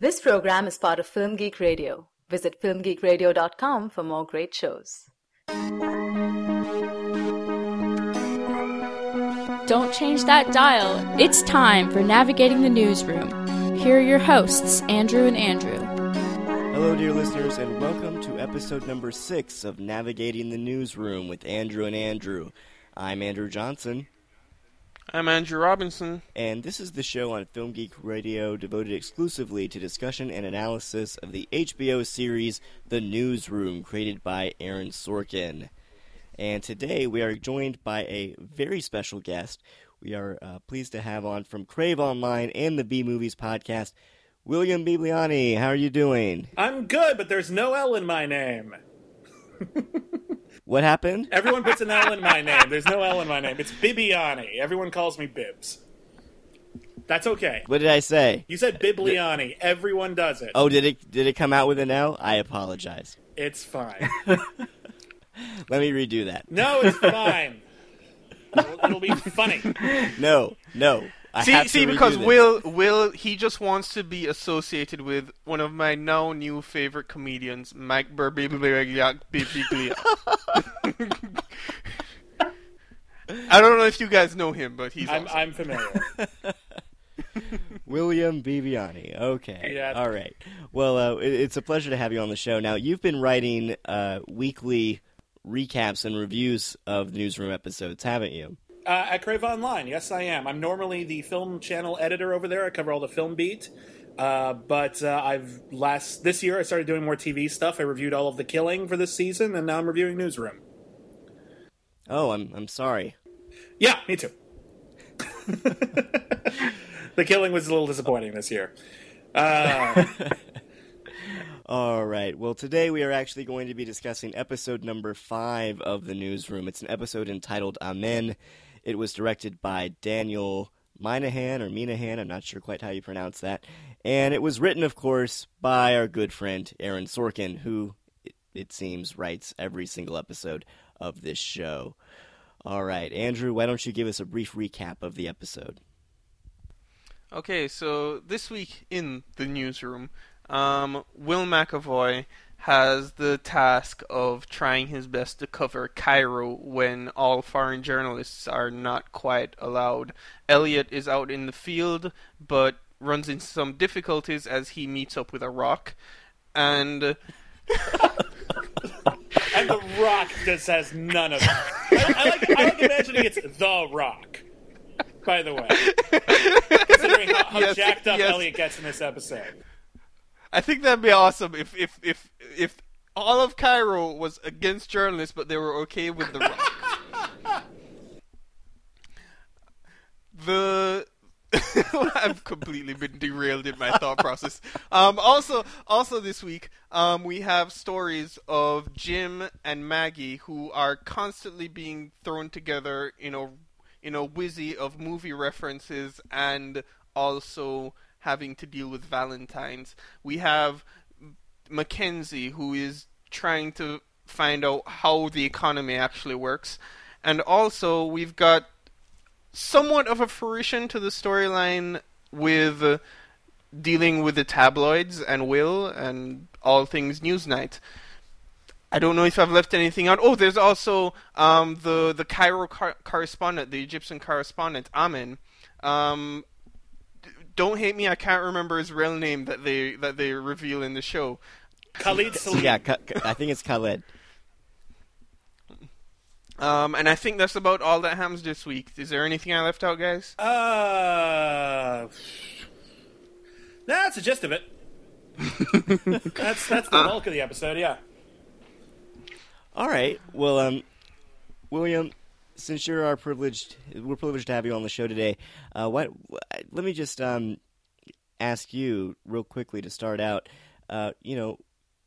This program is part of Film Geek Radio. Visit filmgeekradio.com for more great shows. Don't change that dial. It's time for Navigating the Newsroom. Here are your hosts, Andrew and Andrew. Hello, dear listeners, and welcome to episode number six of Navigating the Newsroom with Andrew and Andrew. I'm Andrew Johnson, I'm Andrew Robinson. and this is the show on Film Geek Radio devoted exclusively to discussion and analysis of the HBO series The Newsroom, created by Aaron Sorkin. And today we are joined by a very special guest. We are uh, pleased to have on from Crave Online and the B Movies podcast, William Bibliani. How are you doing? I'm good, but there's no L in my name. What happened? Everyone puts an L in my name. There's no L in my name. It's Bibiani. Everyone calls me Bibs. That's okay. What did I say? You said Bibliani. Everyone does it. Oh, did it did it come out with an L? I apologize. It's fine. Let me redo that. No, it's fine. It'll, it'll be funny. No, no. I See, have see, redo because this. Will, Will, he just wants to be associated with one of my now new favorite comedians, Mike Birbiglia. I don't know if you guys know him, but he's I'm, awesome. I'm familiar. William Bibiani. Okay. Yeah. All right. Well, uh, it, it's a pleasure to have you on the show. Now, you've been writing uh, weekly recaps and reviews of newsroom episodes, haven't you? Uh, at Crave Online, yes, I am. I'm normally the film channel editor over there. I cover all the film beat. Uh, but uh, I've last this year I started doing more TV stuff. I reviewed all of The Killing for this season, and now I'm reviewing Newsroom. Oh, I'm I'm sorry. Yeah, me too. the Killing was a little disappointing this year. Uh, All right. Well, today we are actually going to be discussing episode number five of the newsroom. It's an episode entitled Amen. It was directed by Daniel Minahan or Minahan. I'm not sure quite how you pronounce that. And it was written, of course, by our good friend Aaron Sorkin, who it, it seems writes every single episode of this show. All right, Andrew, why don't you give us a brief recap of the episode? Okay, so this week in the newsroom, um, Will McAvoy has the task of trying his best to cover Cairo when all foreign journalists are not quite allowed. Elliot is out in the field, but runs into some difficulties as he meets up with a rock, and and The Rock just has none of it. I, I, like, I like imagining it's The Rock. By the way, considering how, how Yes, jacked up yes. Elliot gets in this episode. I think that'd be awesome if if if if all of Cairo was against journalists, but they were okay with the rock. the I've completely been derailed in my thought process. Um, also, also this week, um, we have stories of Jim and Maggie who are constantly being thrown together in a in a whizzy of movie references and also having to deal with Valentine's. We have Mackenzie who is trying to find out how the economy actually works, and also we've got somewhat of a fruition to the storyline with dealing with the tabloids and Will and all things Newsnight. I don't know if I've left anything out. Oh, there's also um, the the Cairo cor- correspondent, the Egyptian correspondent Amin. Um, don't hate me, I can't remember his real name that they that they reveal in the show. Khalid Salim. Yeah, I think it's Khalid. Um, and I think that's about all that happens this week. Is there anything I left out, guys? Uh, that's the gist of it. that's that's the bulk of the episode. Yeah. All right. Well, um, William, since you're our privileged, we're privileged to have you on the show today. Uh, what? Let me just um ask you real quickly to start out. Uh, you know,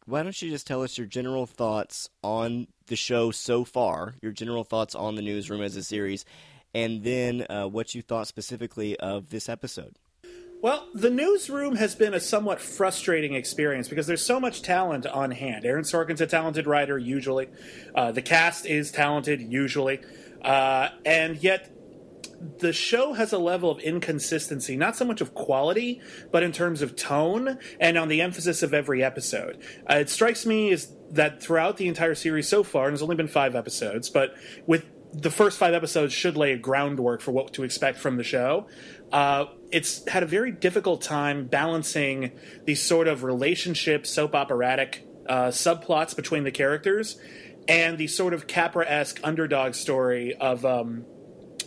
why don't you just tell us your general thoughts on the show so far? Your general thoughts on the newsroom as a series, and then uh, what you thought specifically of this episode. Well, the newsroom has been a somewhat frustrating experience because there's so much talent on hand. Aaron Sorkin's a talented writer, usually. Uh, the cast is talented, usually. Uh, and yet, the show has a level of inconsistency, not so much of quality, but in terms of tone and on the emphasis of every episode. Uh, it strikes me as that throughout the entire series so far, and there's only been five episodes, but with the first five episodes should lay a groundwork for what to expect from the show. Uh, it's had a very difficult time balancing these sort of relationship soap operatic uh, subplots between the characters and the sort of Capra esque underdog story of um,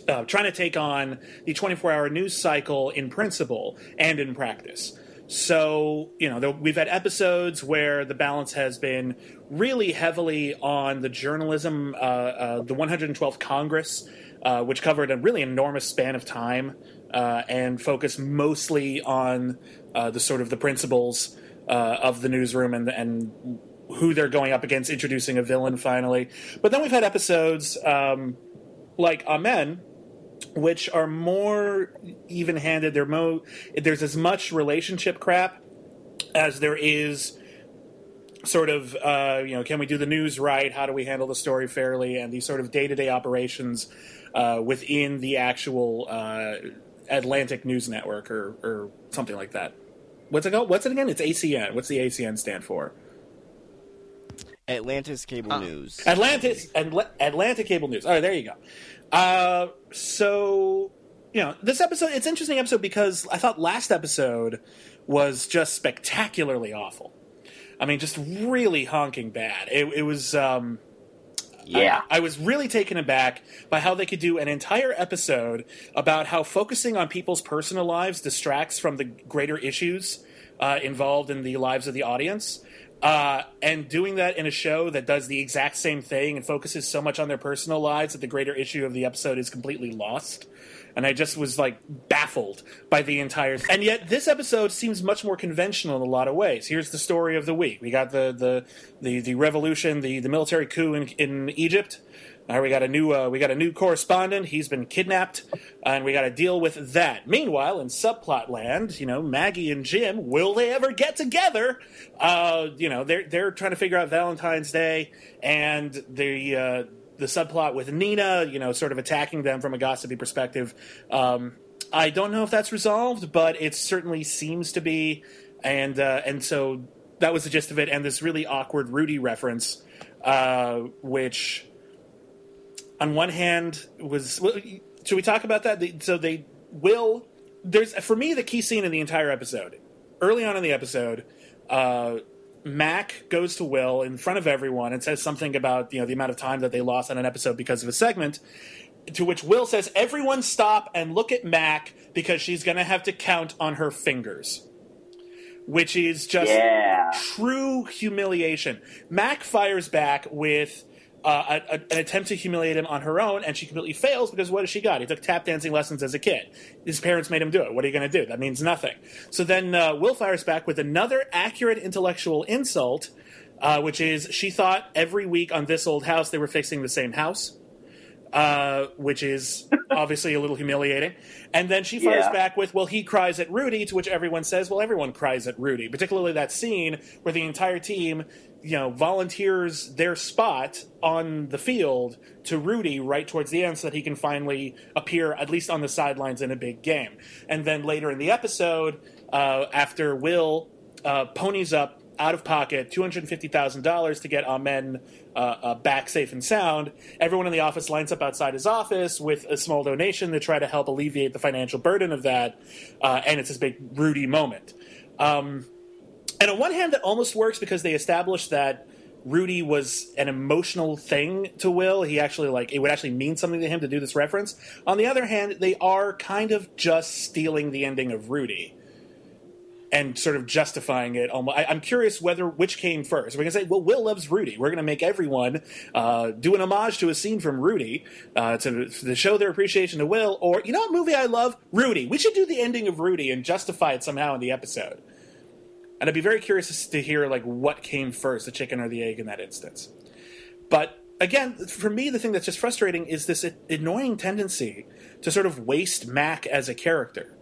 uh, trying to take on the 24 hour news cycle in principle and in practice. So, you know, we've had episodes where the balance has been really heavily on the journalism, uh, uh, the 112th Congress, uh, which covered a really enormous span of time uh, and focused mostly on uh, the sort of the principles of the newsroom and, and who they're going up against, introducing a villain finally. But then we've had episodes um, like Amen, which are more even-handed. Mo- there's as much relationship crap as there is sort of uh, you know can we do the news right? How do we handle the story fairly? And these sort of day-to-day operations uh, within the actual uh, Atlantic News Network or, or something like that. What's it called? What's it again? It's ACN. What's the ACN stand for? Atlantis Cable Uh, News. Atlantis Atl- Atlantic Cable News. All right, there you go. Uh, so you know this episode. It's an interesting episode because I thought last episode was just spectacularly awful. I mean, just really honking bad. It, it was. Um, Yeah. I, I was really taken aback by how they could do an entire episode about how focusing on people's personal lives distracts from the greater issues uh, involved in the lives of the audience. Uh, and doing that in a show that does the exact same thing and focuses so much on their personal lives that the greater issue of the episode is completely lost. And I just was like baffled by the entire. And yet, this episode seems much more conventional in a lot of ways. Here's the story of the week: we got the the the, the revolution, the the military coup in in Egypt. All right, we got a new uh, we got a new correspondent. He's been kidnapped, and we got to deal with that. Meanwhile, in subplot land, you know, Maggie and Jim will they ever get together? Uh, you know, they're they're trying to figure out Valentine's Day, and the uh, the subplot with Nina, you know, sort of attacking them from a gossipy perspective. Um, I don't know if that's resolved, but it certainly seems to be, and uh, and so that was the gist of it. And this really awkward Rudy reference, uh, which on one hand was well, should we talk about that so they will there's for me the key scene in the entire episode early on in the episode uh mac goes to will in front of everyone and says something about you know the amount of time that they lost on an episode because of a segment to which will says everyone stop and look at mac because she's going to have to count on her fingers which is just Yeah. true humiliation. Mac fires back with uh, a, a- an attempt to humiliate him on her own, and she completely fails because what has she got? He took tap dancing lessons as a kid. His parents made him do it. What are you going to do? That means nothing. So then uh, Will fires back with another accurate intellectual insult, uh, which is she thought every week on this old house they were fixing the same house. Uh, which is obviously a little humiliating. And then she fires Yeah. back with, well, he cries at Rudy, to which everyone says, well, everyone cries at Rudy, particularly that scene where the entire team, you know, volunteers their spot on the field to Rudy right towards the end so that he can finally appear, at least on the sidelines, in a big game. And then later in the episode, uh, after Will uh, ponies up out of pocket $250,000 to get Amen uh, back safe and sound. Everyone in the office lines up outside his office with a small donation to try to help alleviate the financial burden of that. Uh, and it's this big Rudy moment. Um, and on one hand, that almost works because they established that Rudy was an emotional thing to Will. He actually like it would actually mean something to him to do this reference. On the other hand, they are kind of just stealing the ending of Rudy and sort of justifying it. Almost, I, I'm curious whether which came first. We're gonna say, well, Will loves Rudy. We're gonna make everyone uh, do an homage to a scene from Rudy uh, to, to show their appreciation to Will. Or you know what movie I love? Rudy. We should do the ending of Rudy and justify it somehow in the episode. And I'd be very curious to hear like what came first, the chicken or the egg in that instance. But again, for me, the thing that's just frustrating is this annoying tendency to sort of waste Mac as a character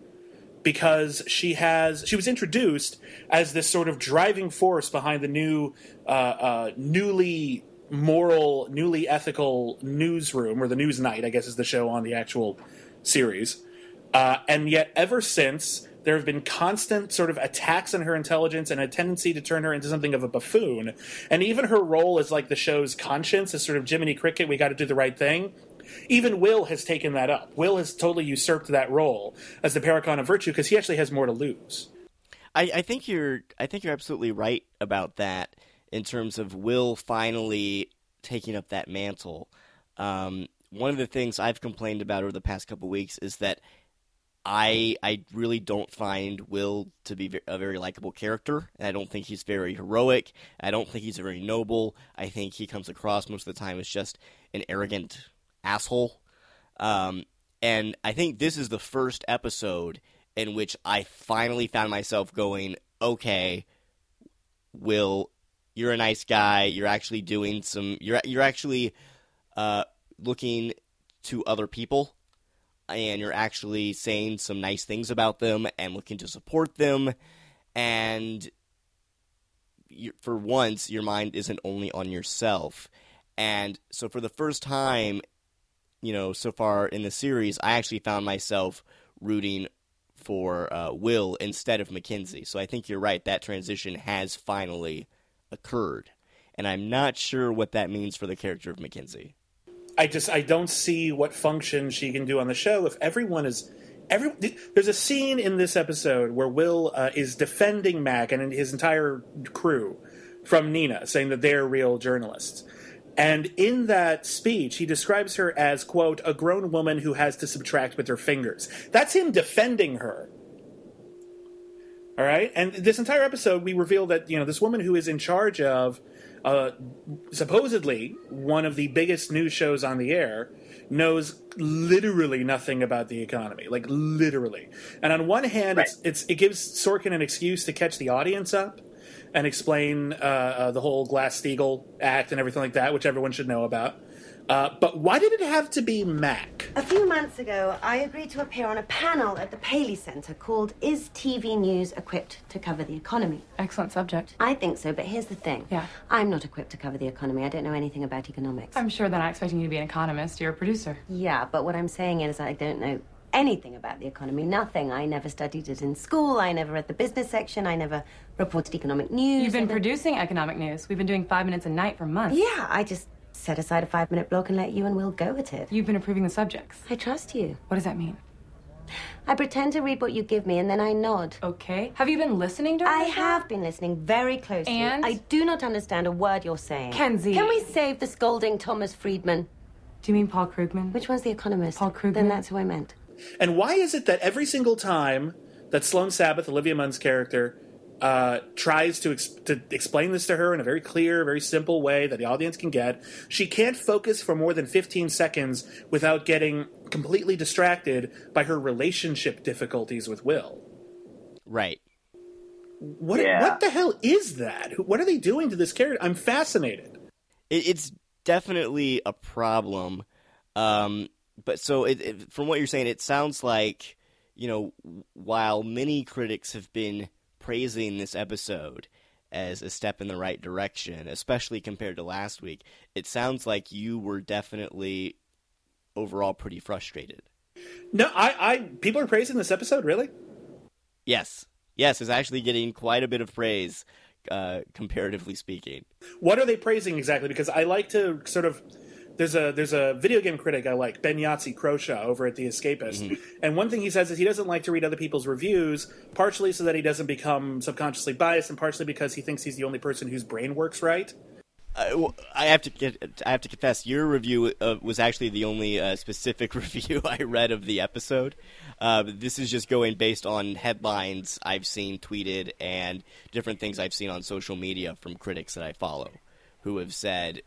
because she has she was introduced as this sort of driving force behind the new uh, uh, newly moral newly ethical newsroom or the news night i guess is the show on the actual series, uh, and yet ever since there have been constant sort of attacks on her intelligence and a tendency to turn her into something of a buffoon. And even her role as like the show's conscience, as sort of Jiminy Cricket, we got to do the right thing. Even Will has taken that up. Will has totally usurped that role as the paragon of virtue because he actually has more to lose. I, I think you're I think you're absolutely right about that in terms of Will finally taking up that mantle. Um, one of the things I've complained about over the past couple weeks is that I I really don't find Will to be a very likable character, I don't think he's very heroic. I don't think he's very noble. I think he comes across most of the time as just an arrogant asshole. Um, and I think this is the first episode in which I finally found myself going, okay, Will, you're a nice guy. You're actually doing some. You're you're actually uh, looking to other people, and you're actually saying some nice things about them and looking to support them. And for once, your mind isn't only on yourself. And so, for the first time, you know, so far in the series, I actually found myself rooting for uh, Will instead of Mackenzie. So I think you're right. That transition has finally occurred, and I'm not sure what that means for the character of Mackenzie. I just I don't see what function she can do on the show if everyone is every there's a scene in this episode where Will uh, is defending Mac and his entire crew from Nina, saying that they're real journalists. And in that speech, he describes her as, quote, a grown woman who has to subtract with her fingers. That's him defending her. All right? And this entire episode, we reveal that, you know, this woman who is in charge of uh, supposedly one of the biggest news shows on the air knows literally nothing about the economy, like literally. And on one hand, right. it's, it's, it gives Sorkin an excuse to catch the audience up and explain uh, uh, the whole Glass Steagall Act and everything like that, which everyone should know about. Uh, but why did it have to be Mac? A few months ago, I agreed to appear on a panel at the Paley Center called Is TV News Equipped to Cover the Economy? Excellent subject. I think so, but here's the thing. Yeah. I'm not equipped to cover the economy. I don't know anything about economics. I'm sure they're not expecting you to be an economist. You're a producer. Yeah, but what I'm saying is I don't know anything about the economy. Nothing. I never studied it in school. I never read the business section. I never reported economic news. You've been producing economic news. We've been doing five minutes a night for months. Yeah, I just set aside a five minute block and let you and Will go at it. You've been approving the subjects. I trust you. What does that mean? I pretend to read what you give me and then I nod. Okay. Have you been listening to her? I have been listening very closely. And? I do not understand a word you're saying. Kenzie. Can we save the scolding Thomas Friedman? Do you mean Paul Krugman? Which one's the economist? Paul Krugman. Then that's who I meant. And why is it that every single time that Sloane Sabbath, Olivia Munn's character, uh, tries to, ex- to explain this to her in a very clear, very simple way that the audience can get, she can't focus for more than 15 seconds without getting completely distracted by her relationship difficulties with Will. Right. What, Yeah. what the hell is that? What are they doing to this character? I'm fascinated. It's definitely a problem. Um, but so, it, it, from what you're saying, it sounds like you know, while many critics have been praising this episode as a step in the right direction, especially compared to last week, it sounds like you were definitely overall pretty frustrated. No, I, I people are praising this episode, really? Yes. Yes, it's actually getting quite a bit of praise, uh, comparatively speaking. What are they praising exactly? Because I like to sort of there's a there's a video game critic I like, Ben Yahtzee Croshaw over at The Escapist, and one thing he says is he doesn't like to read other people's reviews, partially so that he doesn't become subconsciously biased, and partially because he thinks he's the only person whose brain works right. Well, I have to get, I have to confess, your review uh, was actually the only uh, specific review I read of the episode. Uh, this is just going based on headlines I've seen tweeted and different things I've seen on social media from critics that I follow, who have said.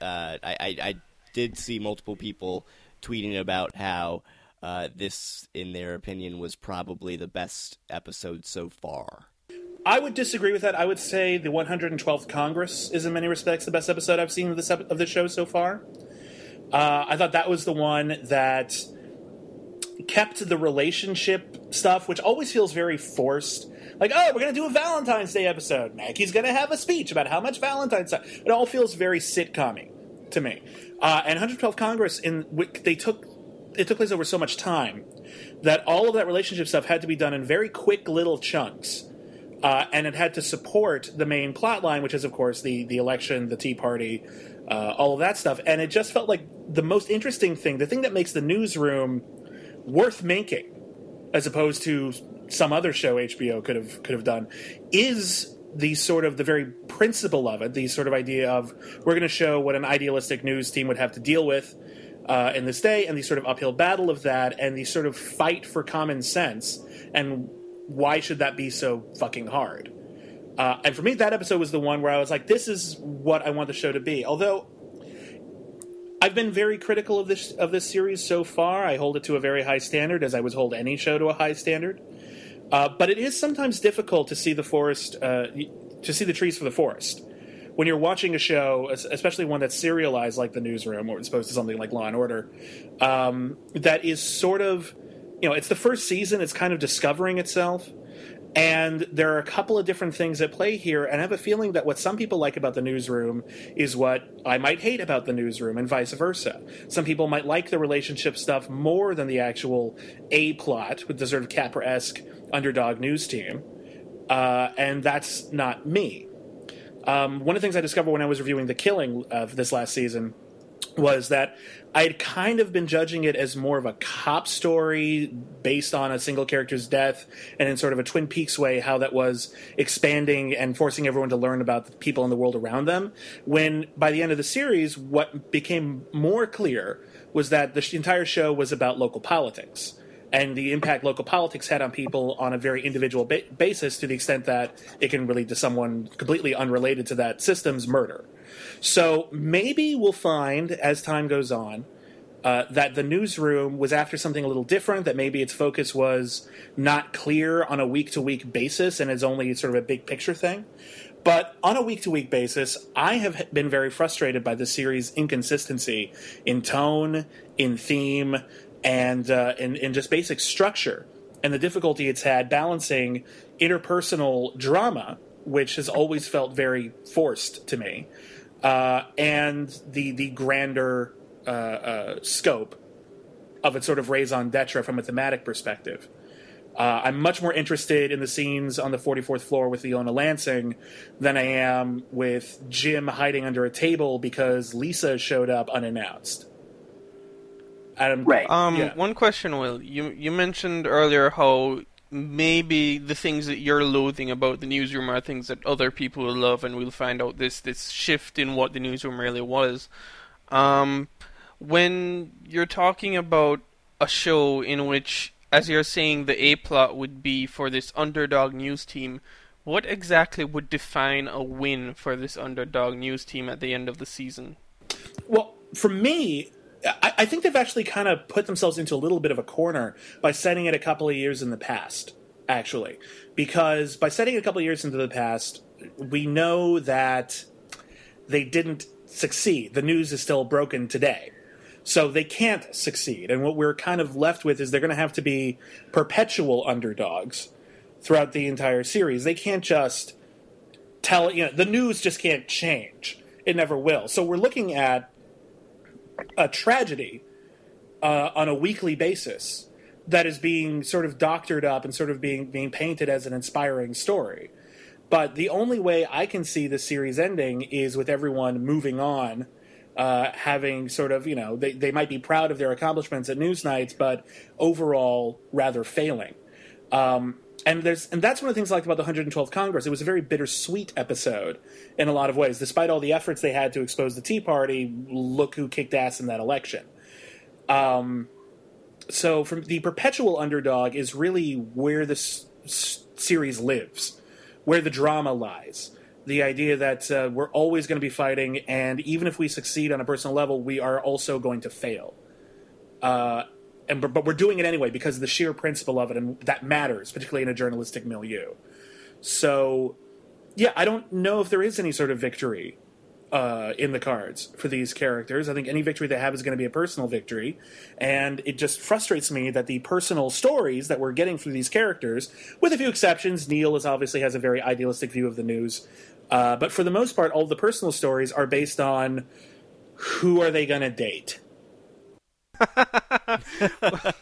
Uh, I, I, I did see multiple people tweeting about how uh, this, in their opinion, was probably the best episode so far. I would disagree with that. I would say the 112th Congress is, in many respects, the best episode I've seen of this ep- of this show so far. Uh, I thought that was the one that kept the relationship stuff, which always feels very forced. Like, oh, we're going to do a Valentine's Day episode. Maggie's going to have a speech about how much Valentine's. It all feels very sitcom to me. Uh, and 112th Congress, in they took it took place over so much time that all of that relationship stuff had to be done in very quick little chunks. Uh, and it had to support the main plot line, which is, of course, the, the election, the Tea Party, uh, all of that stuff. And it just felt like the most interesting thing, the thing that makes the newsroom worth making, as opposed to some other show HBO could have could have done, is the sort of the very principle of it, the sort of idea of we're going to show what an idealistic news team would have to deal with uh, in this day, and the sort of uphill battle of that, and the sort of fight for common sense, and why should that be so fucking hard? Uh, and for me, that episode was the one where I was like, "This is what I want the show to be." Although I've been very critical of this of this series so far, I hold it to a very high standard, as I would hold any show to a high standard. Uh, but it is sometimes difficult to see the forest, uh, to see the trees for the forest. When you're watching a show, especially one that's serialized like The Newsroom, or as opposed to something like Law and Order, um, that is sort of, you know, it's the first season, it's kind of discovering itself. And there are a couple of different things at play here, and I have a feeling that what some people like about the newsroom is what I might hate about the newsroom, and vice versa. Some people might like the relationship stuff more than the actual A plot with the sort of Capra esque underdog news team, uh, and that's not me. Um, one of the things I discovered when I was reviewing The Killing of this last season was that I had kind of been judging it as more of a cop story based on a single character's death, and in sort of a Twin Peaks way, how that was expanding and forcing everyone to learn about the people in the world around them. When by the end of the series, what became more clear was that the entire show was about local politics and the impact local politics had on people on a very individual ba- basis to the extent that it can relate to someone completely unrelated to that system's murder. So maybe we'll find as time goes on uh, that the newsroom was after something a little different, that maybe its focus was not clear on a week to week basis and is only sort of a big picture thing. But on a week to week basis, I have been very frustrated by the series' inconsistency in tone, in theme, and uh, in, in just basic structure and the difficulty it's had balancing interpersonal drama, which has always felt very forced to me, uh, and the the grander uh, uh, scope of its sort of raison d'etre from a thematic perspective. Uh, I'm much more interested in the scenes on the 44th floor with Leona Lansing than I am with Jim hiding under a table because Lisa showed up unannounced. Adam, right. Um, yeah. one question, Will. You you mentioned earlier how maybe the things that you're loathing about the newsroom are things that other people will love, and we'll find out this this shift in what the newsroom really was. Um, when you're talking about a show in which, as you're saying, the A plot would be for this underdog news team, what exactly would define a win for this underdog news team at the end of the season? Well, for me, I, I think they've actually kind of put themselves into a little bit of a corner by setting it a couple of years in the past, actually. Because by setting it a couple of years into the past, we know that they didn't succeed. The news is still broken today. So they can't succeed. And what we're kind of left with is they're going to have to be perpetual underdogs throughout the entire series. They can't just tell, you know, the news just can't change. It never will. So we're looking at a tragedy uh, on a weekly basis that is being sort of doctored up and sort of being being painted as an inspiring story. But the only way I can see the series ending is with everyone moving on, uh, having sort of, you know, they, they might be proud of their accomplishments at news nights, but overall rather failing. Um, and there's and that's one of the things I liked about the 112th Congress. It was a very bittersweet episode in a lot of ways. Despite all the efforts they had to expose the Tea Party, look who kicked ass in that election. Um, so from the perpetual underdog is really where this s- series lives, where the drama lies. The idea that uh, we're always going to be fighting, and even if we succeed on a personal level, we are also going to fail. Uh, and but we're doing it anyway because of the sheer principle of it, and that matters, particularly in a journalistic milieu. So, yeah, I don't know if there is any sort of victory uh, in the cards for these characters. I think any victory they have is going to be a personal victory, and it just frustrates me that the personal stories that we're getting through these characters, with a few exceptions, Neil is obviously has a very idealistic view of the news, uh, but for the most part, all the personal stories are based on who are they going to date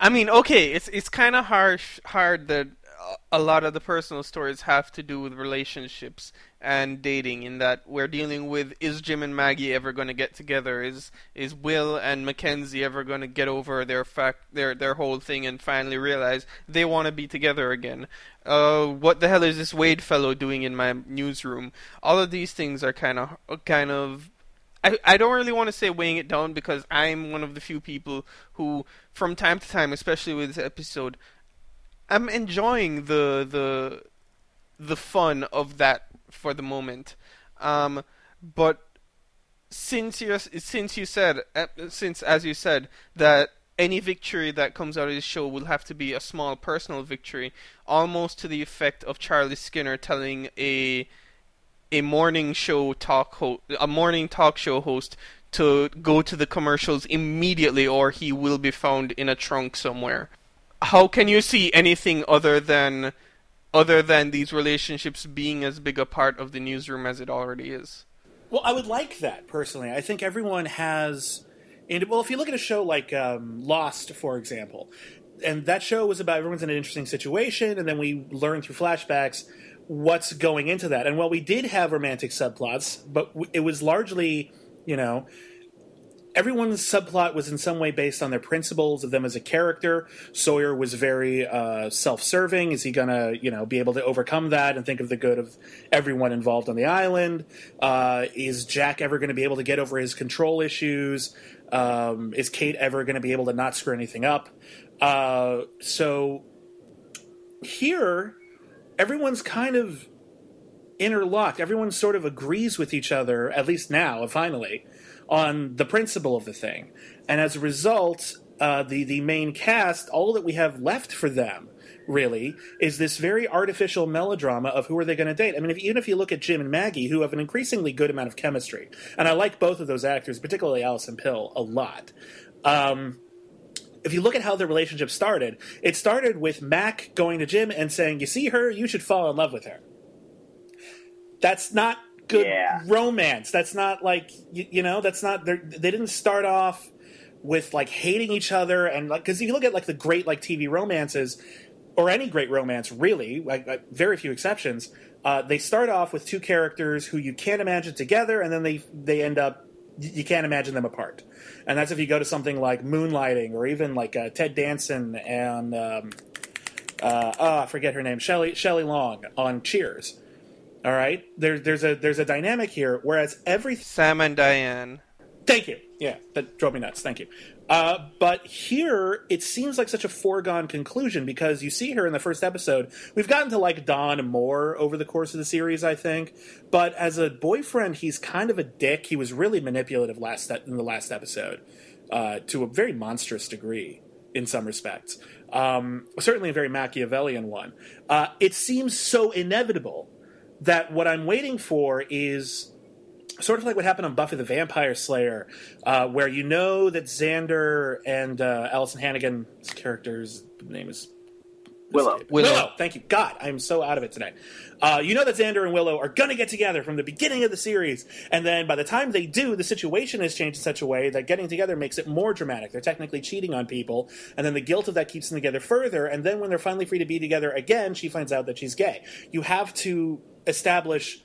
I mean, okay, it's it's kind of harsh, hard that a lot of the personal stories have to do with relationships and dating. In that we're dealing with is Jim and Maggie ever going to get together? Is is Will and Mackenzie ever going to get over their fact their their whole thing and finally realize they want to be together again? Uh, what the hell is this Wade fellow doing in my newsroom? All of these things are kind of kind of I, I don't really want to say weighing it down because I'm one of the few people who, from time to time, especially with this episode, I'm enjoying the the the fun of that for the moment. Um, but since you since you said uh, since as you said that any victory that comes out of this show will have to be a small personal victory, almost to the effect of Charlie Skinner telling a a morning show talk ho- a morning talk show host to go to the commercials immediately or he will be found in a trunk somewhere. How can you see anything other than other than these relationships being as big a part of the newsroom as it already is? Well, I would like that personally. I think everyone has and well, if you look at a show like um, Lost, for example, and that show was about everyone's in an interesting situation, and then we learn through flashbacks what's going into that. And while we did have romantic subplots, but it was largely, you know, everyone's subplot was in some way based on their principles of them as a character. Sawyer was very uh, self-serving. Is he gonna, you know, be able to overcome that and think of the good of everyone involved on the island? Uh, is Jack ever going to be able to get over his control issues? Um, is Kate ever going to be able to not screw anything up? Uh, so here everyone's kind of interlocked. Everyone sort of agrees with each other, at least now, finally, on the principle of the thing. And as a result, uh, the the main cast, all that we have left for them, really, is this very artificial melodrama of who are they going to date. I mean, if, even if you look at Jim and Maggie, who have an increasingly good amount of chemistry, and I like both of those actors, particularly Alison Pill, a lot. Um, if you look at how the relationship started, it started with Mac going to Jim and saying, "You see her, you should fall in love with her." That's not good Yeah. romance. That's not like you, you know. That's not. they're- didn't start off with like hating each other and like because if you look at like the great like TV romances or any great romance really, like, like very few exceptions. Uh, they start off with two characters who you can't imagine together, and then they they end up you can't imagine them apart. And that's if you go to something like Moonlighting or even like uh, Ted Danson and um, uh, oh, I forget her name, Shelley Shelley Long on Cheers. All right, there's there's a there's a dynamic here, whereas every Sam and Diane. Thank you. Yeah, that drove me nuts. Thank you. Uh, but here, it seems like such a foregone conclusion because you see her in the first episode. We've gotten to like Don more over the course of the series, I think. But as a boyfriend, he's kind of a dick. He was really manipulative last in the last episode uh, to a very monstrous degree in some respects. Um, certainly a very Machiavellian one. Uh, it seems so inevitable that what I'm waiting for is sort of like what happened on Buffy the Vampire Slayer, uh, where you know that Xander and uh, Alyson Hannigan's character's name is Willow. Willow. Thank you. God, I'm so out of it today. Uh, you know that Xander and Willow are going to get together from the beginning of the series, and then by the time they do, the situation has changed in such a way that getting together makes it more dramatic. They're technically cheating on people, and then the guilt of that keeps them together further. And then when they're finally free to be together again, she finds out that she's gay. You have to establish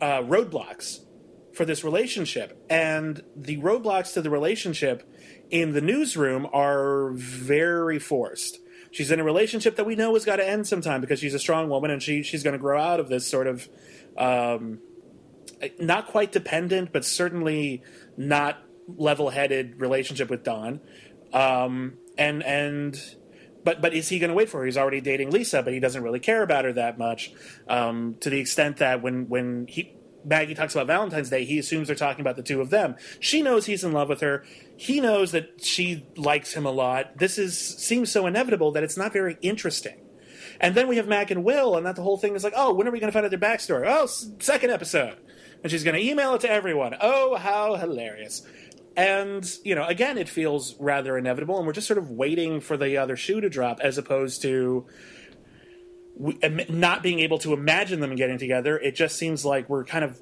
uh, roadblocks for this relationship. And the roadblocks to the relationship in the newsroom are very forced. She's in a relationship that we know has got to end sometime because she's a strong woman and she she's going to grow out of this sort of um, not quite dependent, but certainly not level-headed relationship with Don. Um, and and but but is he going to wait for her? He's already dating Lisa, but he doesn't really care about her that much. Um, to the extent that when when he Maggie talks about Valentine's Day, he assumes they're talking about the two of them. She knows he's in love with her. He knows that she likes him a lot. This is seems so inevitable that it's not very interesting. And then we have Mac and Will, and that the whole thing is like, oh, when are we going to find out their backstory? Oh, second episode. And she's going to email it to everyone. Oh, how hilarious. And, you know, again, it feels rather inevitable, and we're just sort of waiting for the other shoe to drop as opposed to we, not being able to imagine them getting together. It just seems like we're kind of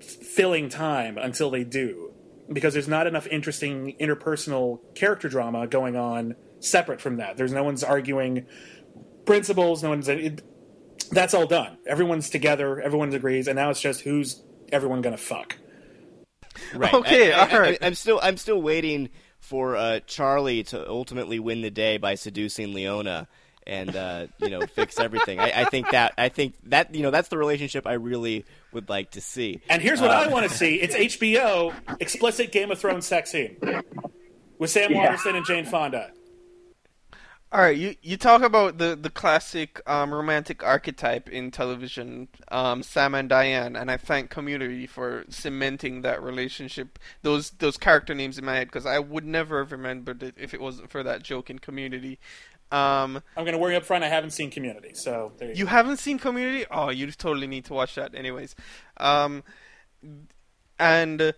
filling time until they do. because there's not enough interesting interpersonal character drama going on separate from that. There's no one's arguing principles. No one's. It, that's all done. Everyone's together. Everyone agrees, and now it's just who's everyone gonna fuck. Right. Okay, I, all right. I, am still I'm still waiting for uh, Charlie to ultimately win the day by seducing Leona and uh, you know fix everything. I, I, think that I think that you know that's the relationship I really would like to see. And here's what uh, I want to see: it's HBO explicit Game of Thrones sex scene with Sam Yeah. Waterston and Jane Fonda. All right, you you talk about the the classic um, romantic archetype in television, um, Sam and Diane, and I thank Community for cementing that relationship. Those those character names in my head because I would never have remembered it if it wasn't for that joke in Community. Um, I'm going to worry up front. I haven't seen Community, so there you, you haven't seen Community? Oh, you totally need to watch that. Anyways, um, and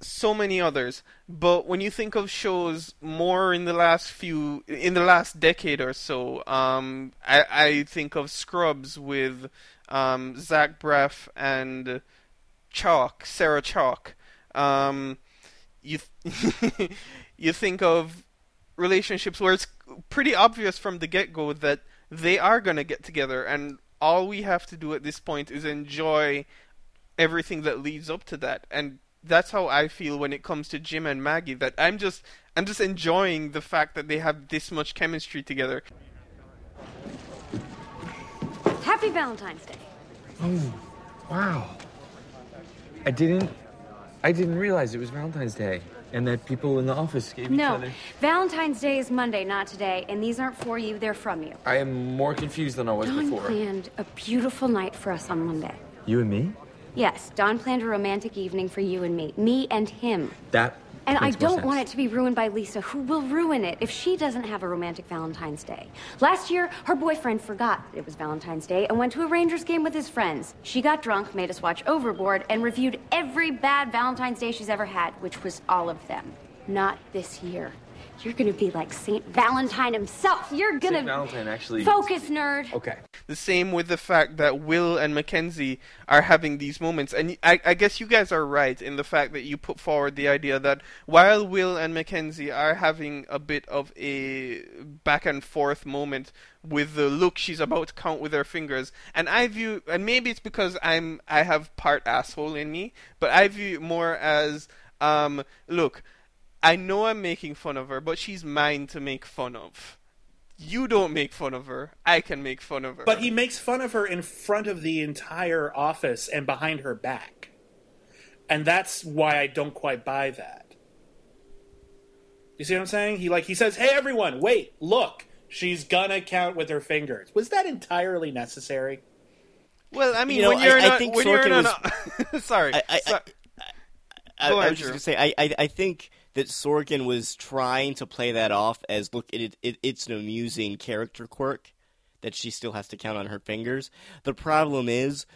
so many others. But when you think of shows more in the last few, in the last decade or so, um, I, I think of Scrubs with um, Zach Braff and Chalke, Sarah Chalke. Um, you th- you think of relationships where it's pretty obvious from the get go that they are going to get together, and all we have to do at this point is enjoy everything that leads up to that. And that's how I feel when it comes to Jim and Maggie. That I'm just I'm just enjoying the fact that they have this much chemistry together. Happy Valentine's Day. Oh, wow. I didn't I didn't realize it was Valentine's Day and that people in the office gave each No, other. Valentine's Day is Monday, not today, and these aren't for you, they're from you. I am more confused than I was Don before. planned a beautiful night for us on Monday. You and me? Yes, Don planned a romantic evening for you and me. Me and him. That And I don't want it to be ruined by Lisa, who will ruin it if she doesn't have a romantic Valentine's Day. Last year, her boyfriend forgot it was Valentine's Day and went to a Rangers game with his friends. She got drunk, made us watch Overboard, and reviewed every bad Valentine's Day she's ever had, which was all of them. Not this year. You're gonna be like Saint Valentine himself. You're gonna Saint Valentine actually focus, nerd. Okay. The same with the fact that Will and Mackenzie are having these moments, and I, I guess you guys are right in the fact that you put forward the idea that while Will and Mackenzie are having a bit of a back and forth moment with the look she's about to count with her fingers, and I view, and maybe it's because I'm I have part asshole in me, but I view it more as um look. I know I'm making fun of her, but she's mine to make fun of. You don't make fun of her. I can make fun of her. But he makes fun of her in front of the entire office and behind her back. And that's why I don't quite buy that. You see what I'm saying? He like he says, "Hey everyone, wait, look. She's gonna count with her fingers." Was that entirely necessary? Well, I mean, You know, when you're I- I not, think when you're Sorkin not, sorry, I- I- so- I, Go I on, was just gonna say, I, I, I think that Sorkin was trying to play that off as look, it, it, it's an amusing character quirk that she still has to count on her fingers. The problem is,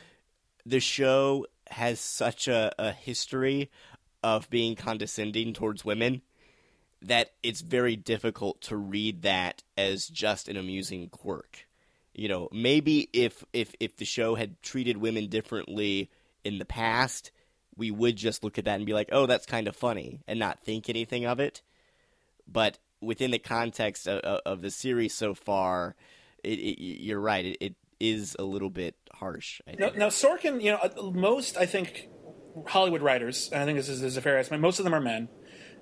the show has such a, a history of being condescending towards women that it's very difficult to read that as just an amusing quirk. You know, maybe if if if the show had treated women differently in the past, we would just look at that and be like, "Oh, that's kind of funny," and not think anything of it. But within the context of, of, of the series so far, it, it, you're right. It, it is a little bit harsh. I Now, think. now Sorkin, you know, uh, most I think Hollywood writers, and I think this is, this is a fair estimate. Most of them are men,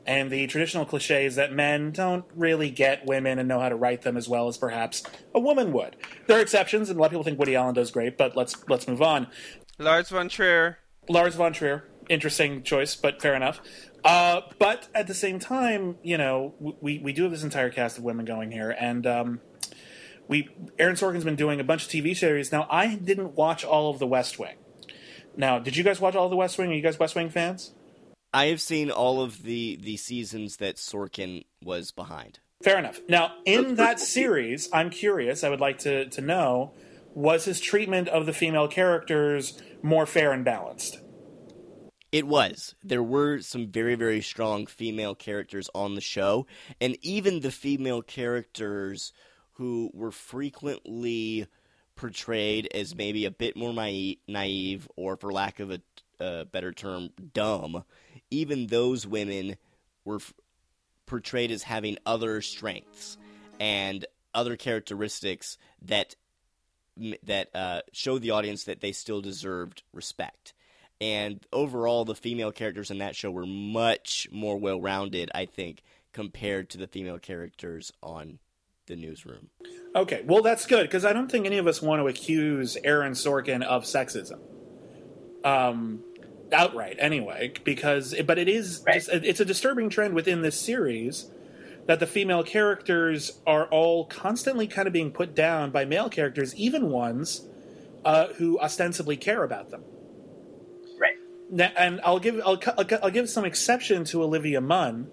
and the traditional cliche is that men don't really get women and know how to write them as well as perhaps a woman would. There are exceptions, and a lot of people think Woody Allen does great. But let's let's move on. Lars von Trier. Lars von Trier, interesting choice, but fair enough. Uh, but at the same time, you know, we we do have this entire cast of women going here, and um, we Aaron Sorkin's been doing a bunch of TV series. Now, I didn't watch all of The West Wing. Now, did you guys watch all of The West Wing? Are you guys West Wing fans? I have seen all of the the seasons that Sorkin was behind. Fair enough. Now, in that series, I'm curious. I would like to to know was his treatment of the female characters more fair and balanced? It was. There were some very, very strong female characters on the show, and even the female characters who were frequently portrayed as maybe a bit more naive, or, for lack of a, a better term, dumb even those women were f- portrayed as having other strengths and other characteristics that that uh, showed the audience that they still deserved respect. And overall, the female characters in that show were much more well rounded, I think, compared to the female characters on the newsroom. Okay, well, that's good because I don't think any of us want to accuse Aaron Sorkin of sexism. Um, outright, anyway, because, but it is, right. just, it's a disturbing trend within this series that the female characters are all constantly kind of being put down by male characters, even ones uh, who ostensibly care about them. Right. And I'll give I'll, I'll give some exception to Olivia Munn,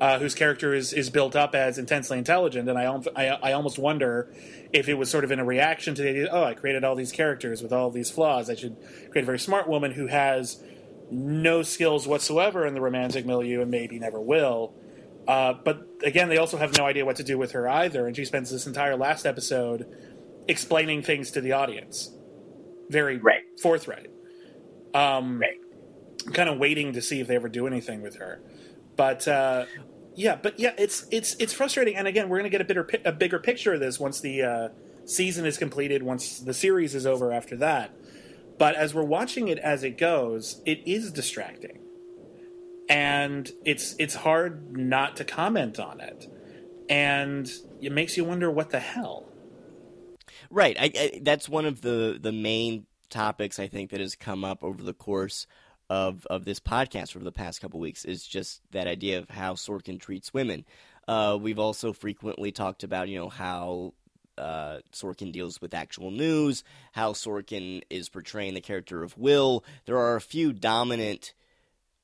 uh, whose character is, is built up as intensely intelligent, and I, I, I almost wonder if it was sort of in a reaction to the idea, oh, I created all these characters with all these flaws. I should create a very smart woman who has no skills whatsoever in the romantic milieu and maybe never will. Uh, but again, they also have no idea what to do with her either, and she spends this entire last episode explaining things to the audience, very right. forthright. Um, right. Kind of waiting to see if they ever do anything with her, but uh, yeah, but yeah, it's it's it's frustrating. And again, we're going to get a bigger a bigger picture of this once the uh, season is completed, once the series is over. After that, but as we're watching it as it goes, it is distracting and it's it's hard not to comment on it, and it makes you wonder what the hell. Right, I, I, that's one of the the main topics I think that has come up over the course of of this podcast over the past couple weeks is just that idea of how Sorkin treats women. Uh, we've also frequently talked about you know how uh, Sorkin deals with actual news, how Sorkin is portraying the character of Will. There are a few dominant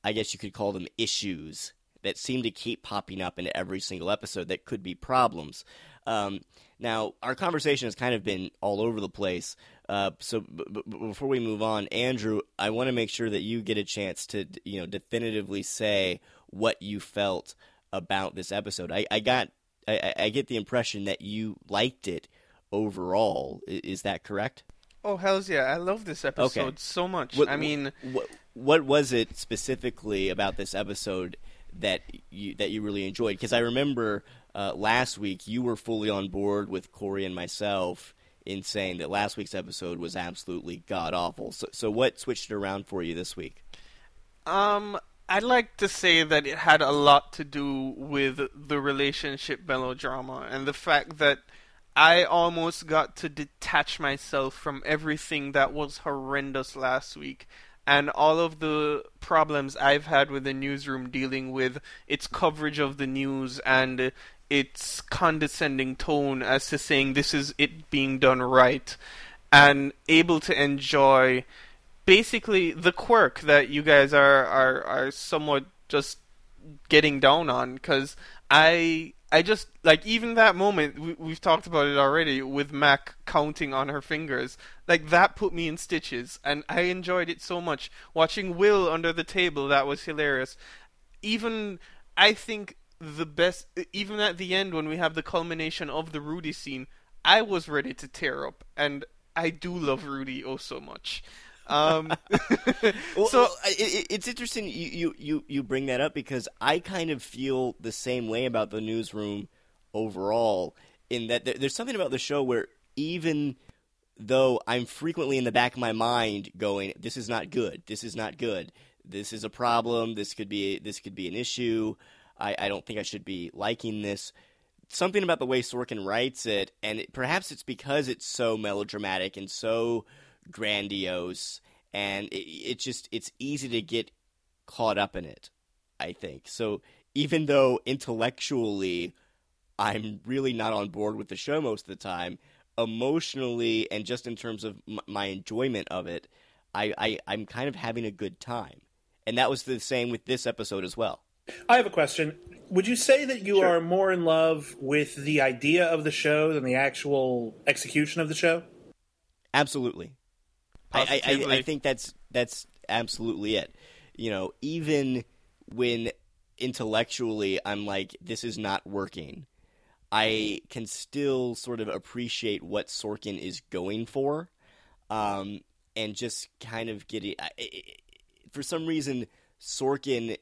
I guess you could call them issues that seem to keep popping up in every single episode that could be problems. Um, now, our conversation has kind of been all over the place. Uh, so, b- b- before we move on, Andrew, I want to make sure that you get a chance to, you know, definitively say what you felt about this episode. I, I got, I, I get the impression that you liked it overall. Is that correct? Oh hell's yeah! I love this episode okay. so much. What, I mean, what, what was it specifically about this episode that you that you really enjoyed? Because I remember uh, last week you were fully on board with Corey and myself in saying that last week's episode was absolutely god awful. So, so what switched it around for you this week? Um, I'd like to say that it had a lot to do with the relationship melodrama and the fact that I almost got to detach myself from everything that was horrendous last week and all of the problems I've had with the newsroom dealing with its coverage of the news and its condescending tone as to saying this is it being done right and able to enjoy basically the quirk that you guys are are, are somewhat just getting down on. Because I I just like even that moment we, we've talked about it already with Mac counting on her fingers. Like that put me in stitches, and I enjoyed it so much. Watching Will under the table, that was hilarious. Even I think the best, even at the end when we have the culmination of the Rudy scene, I was ready to tear up, and I do love Rudy oh so much. Um, well, so well, it, it's interesting you, you, you, you bring that up because I kind of feel the same way about the newsroom overall. In that there's something about the show where even though I'm frequently in the back of my mind going, "This is not good. This is not good. This is a problem. This could be this could be an issue. I, I don't think I should be liking this." Something about the way Sorkin writes it, and it, perhaps it's because it's so melodramatic and so grandiose, and it, it just it's easy to get caught up in it. I think so. Even though intellectually, I'm really not on board with the show most of the time. Emotionally, and just in terms of m- my enjoyment of it, I, I I'm kind of having a good time, and that was the same with this episode as well. I have a question. Would you say that you sure. are more in love with the idea of the show than the actual execution of the show? Absolutely. I, I, I think that's that's absolutely it. You know, even when intellectually I'm like, this is not working, I can still sort of appreciate what Sorkin is going for, um, and just kind of get it. For some reason, Sorkin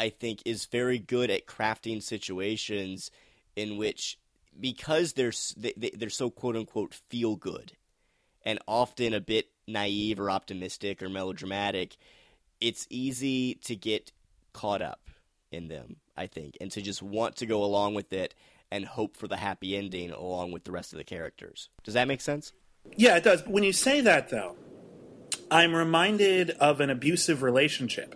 I think, is very good at crafting situations in which, because they're they, they're so quote unquote feel good, and often a bit naive or optimistic or melodramatic, it's easy to get caught up in them. I think, and to just want to go along with it and hope for the happy ending along with the rest of the characters. Does that make sense? Yeah, it does. When you say that, though, I'm reminded of an abusive relationship.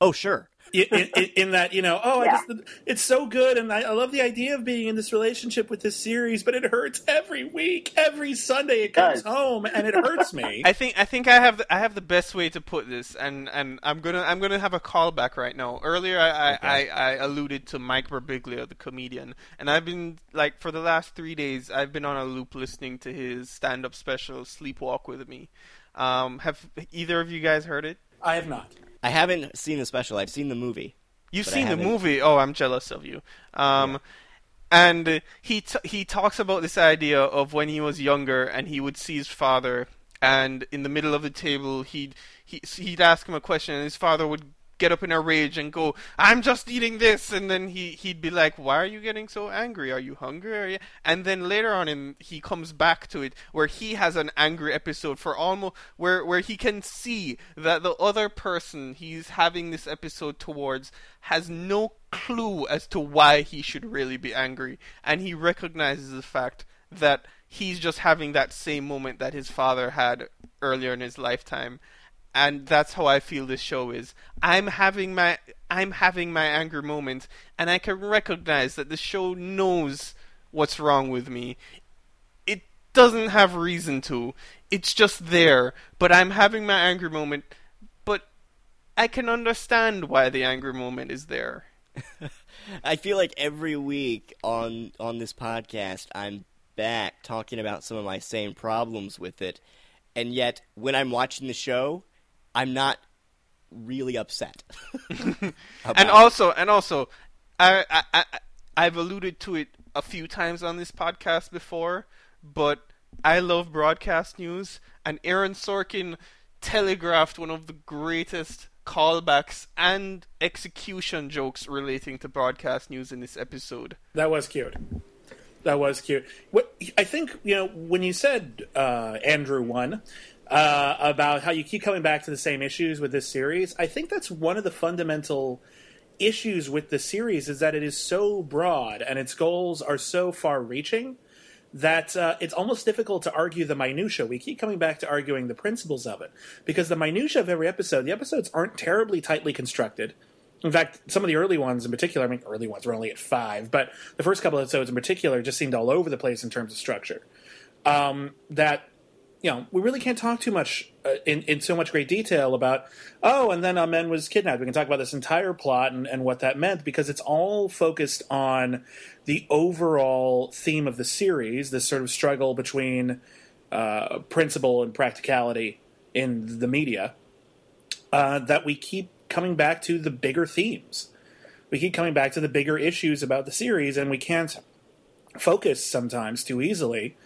Oh, sure in, in, in, that you know oh yeah. I just it's so good. And I, I, love the idea of being in this relationship with this series but it hurts every week. Every sunday it comes home and it hurts me. I think i think i have the, i have the best way to put this. And and i'm gonna i'm gonna have a callback right now. Earlier i okay. I, I, I alluded to mike birbiglia the comedian. And i've been like for the last three days i've been on a loop listening to his stand-up special sleepwalk with me. Um, have either of you guys heard it? I have not I haven't seen the special. I've seen the movie. You've seen the movie? Oh, I'm jealous of you. Um, yeah. And he t- he talks about this idea of when he was younger and he would see his father, and in the middle of the table he'd he, he'd ask him a question, and his father would get up in a rage and go, "I'm just eating this," and then he he'd be like, "Why are you getting so angry? Are you hungry?" Are you? And then later on, in he comes back to it where he has an angry episode for almost where where he can see that the other person he's having this episode towards has no clue as to why he should really be angry, and he recognizes the fact that he's just having that same moment that his father had earlier in his lifetime and that's how I feel this show is. I'm having my I'm having my anger moment, and I can recognize that the show knows what's wrong with me. It doesn't have reason to. It's just there, but I'm having my anger moment. But I can understand why the anger moment is there. I feel like every week on on this podcast, I'm back talking about some of my same problems with it, and yet when I'm watching the show I'm not really upset. and also, and also, I, I, I I've alluded to it a few times on this podcast before, but I love broadcast news, and Aaron Sorkin telegraphed one of the greatest callbacks and execution jokes relating to broadcast news in this episode. That was cute. That was cute. What I think you know when you said uh, Andrew won, uh, about how you keep coming back to the same issues with this series. I think that's one of the fundamental issues with the series is that it is so broad and its goals are so far reaching that uh, it's almost difficult to argue the minutia. We keep coming back to arguing the principles of it because the minutia of every episode, the episodes aren't terribly tightly constructed. In fact, some of the early ones in particular, I mean, early ones were only at five, but the first couple episodes in particular just seemed all over the place in terms of structure. Um, that you know, we really can't talk too much uh, in in so much great detail about. Oh, and then Amen was kidnapped. We can talk about this entire plot and, and what that meant because it's all focused on the overall theme of the series. This sort of struggle between uh, principle and practicality in the media. Uh, that we keep coming back to the bigger themes. We keep coming back to the bigger issues about the series, and we can't focus sometimes too easily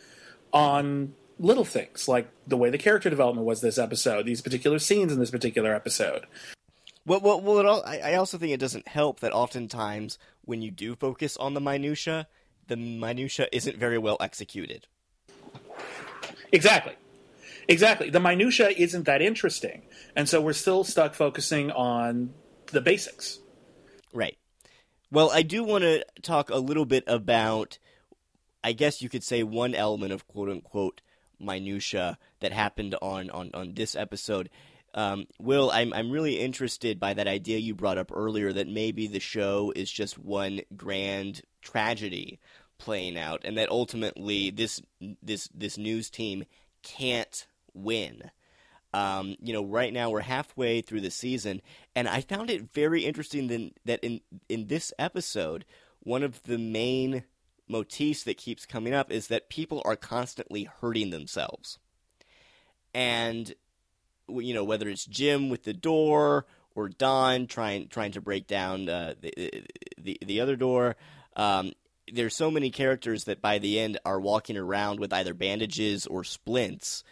on little things like the way the character development was this episode, these particular scenes in this particular episode. Well, well, well it all, I, I also think it doesn't help that oftentimes when you do focus on the minutia, the minutia isn't very well executed. Exactly. Exactly. The minutia isn't that interesting. And so we're still stuck focusing on the basics. Right. Well, I do want to talk a little bit about I guess you could say one element of quote unquote minutia that happened on on on this episode. Um, Will, I'm I'm really interested by that idea you brought up earlier that maybe the show is just one grand tragedy playing out, and that ultimately this this this news team can't win. Um, you know, right now we're halfway through the season, and I found it very interesting that in in this episode, one of the main motifs that keeps coming up is that people are constantly hurting themselves. And you know whether it's Jim with the door or Don trying trying to break down uh, the, the the other door. Um, there's so many characters that by the end are walking around with either bandages or splints.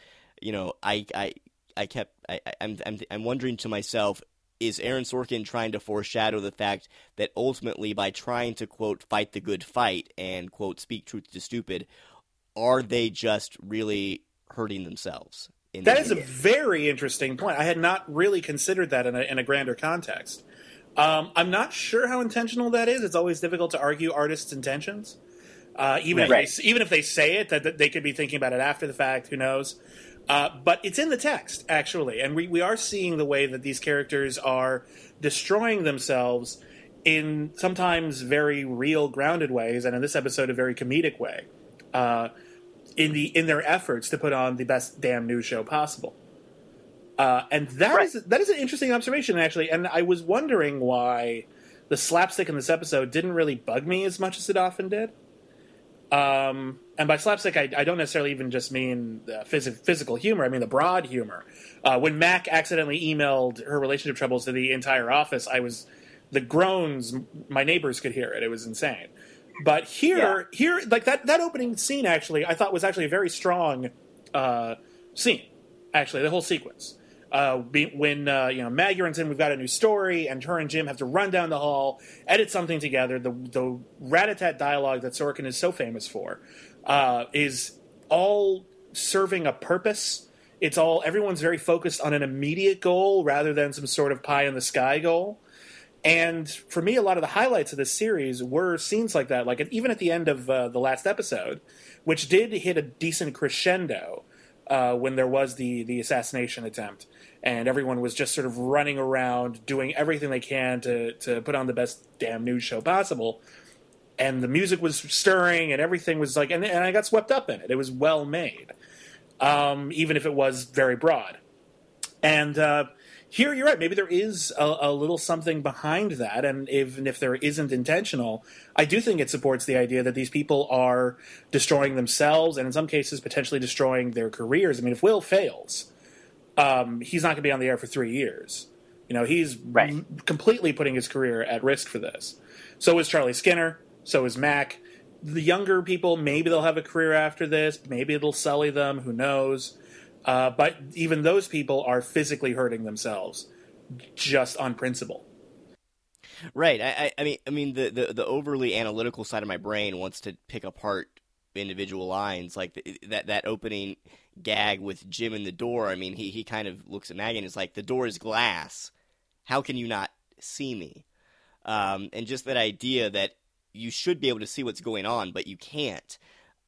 You know, I I I kept I, I'm I'm I'm wondering to myself, is Aaron Sorkin trying to foreshadow the fact that ultimately, by trying to quote fight the good fight and quote speak truth to stupid, are they just really hurting themselves? That is a very interesting point. I had not really considered that in a, in a grander context. Um, I'm not sure how intentional that is. It's always difficult to argue artists' intentions. Uh, even Right. if they, even if they say it, that, that they could be thinking about it after the fact. Who knows? Uh, but it's in the text actually, and we, we are seeing the way that these characters are destroying themselves in sometimes very real, grounded ways, and in this episode, a very comedic way. Uh, in the in their efforts to put on the best damn news show possible. Uh, and that is that is an interesting observation actually. And I was wondering why the slapstick in this episode didn't really bug me as much as it often did. Um, and by slapstick, I, I don't necessarily even just mean phys- physical humor. I mean the broad humor. Uh, when Mac accidentally emailed her relationship troubles to the entire office, I was the groans. My neighbors could hear it. It was insane. But here, here, like that that opening scene actually, I thought was actually a very strong uh, scene. Actually, the whole sequence. Uh, be, when uh, you know Maggie runs in, we've got a new story, and her and Jim have to run down the hall, edit something together. The the rat-a-tat dialogue that Sorkin is so famous for uh, is all serving a purpose. It's all everyone's very focused on an immediate goal rather than some sort of pie in the sky goal. And for me, a lot of the highlights of this series were scenes like that. Like even at the end of uh, the last episode, which did hit a decent crescendo uh, when there was the the assassination attempt, and everyone was just sort of running around doing everything they can to to put on the best damn news show possible. And the music was stirring, and everything was like, and, and I got swept up in it. It was well made, um, even if it was very broad. And uh, here, you're right. Maybe there is a, a little something behind that, and even if there isn't intentional, I do think it supports the idea that these people are destroying themselves, and in some cases, potentially destroying their careers. I mean, if Will fails, um, he's not going to be on the air for three years. You know, he's m- completely putting his career at risk for this. So is Charlie Skinner. So is Mac. The younger people, maybe they'll have a career after this. Maybe it'll sully them. Who knows? Uh, but even those people are physically hurting themselves, just on principle. Right. I, I, I mean, I mean, the, the the overly analytical side of my brain wants to pick apart individual lines, like the, that that opening gag with Jim in the door. I mean, he he kind of looks at Maggie and is like, "The door is glass. How can you not see me?" Um, and just that idea that you should be able to see what's going on, but you can't.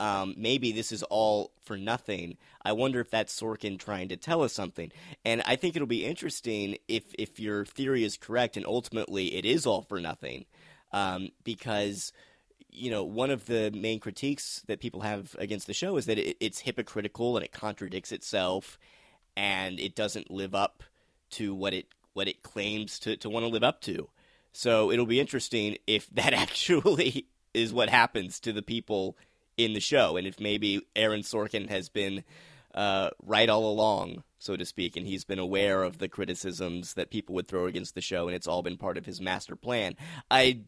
Um, maybe this is all for nothing. I wonder if that's Sorkin trying to tell us something. And I think it'll be interesting if if your theory is correct and ultimately it is all for nothing, um, because you know one of the main critiques that people have against the show is that it, it's hypocritical and it contradicts itself, and it doesn't live up to what it what it claims to, to want to live up to. So it'll be interesting if that actually is what happens to the people in the show, and if maybe Aaron Sorkin has been uh, right all along, so to speak, and he's been aware of the criticisms that people would throw against the show, and it's all been part of his master plan. I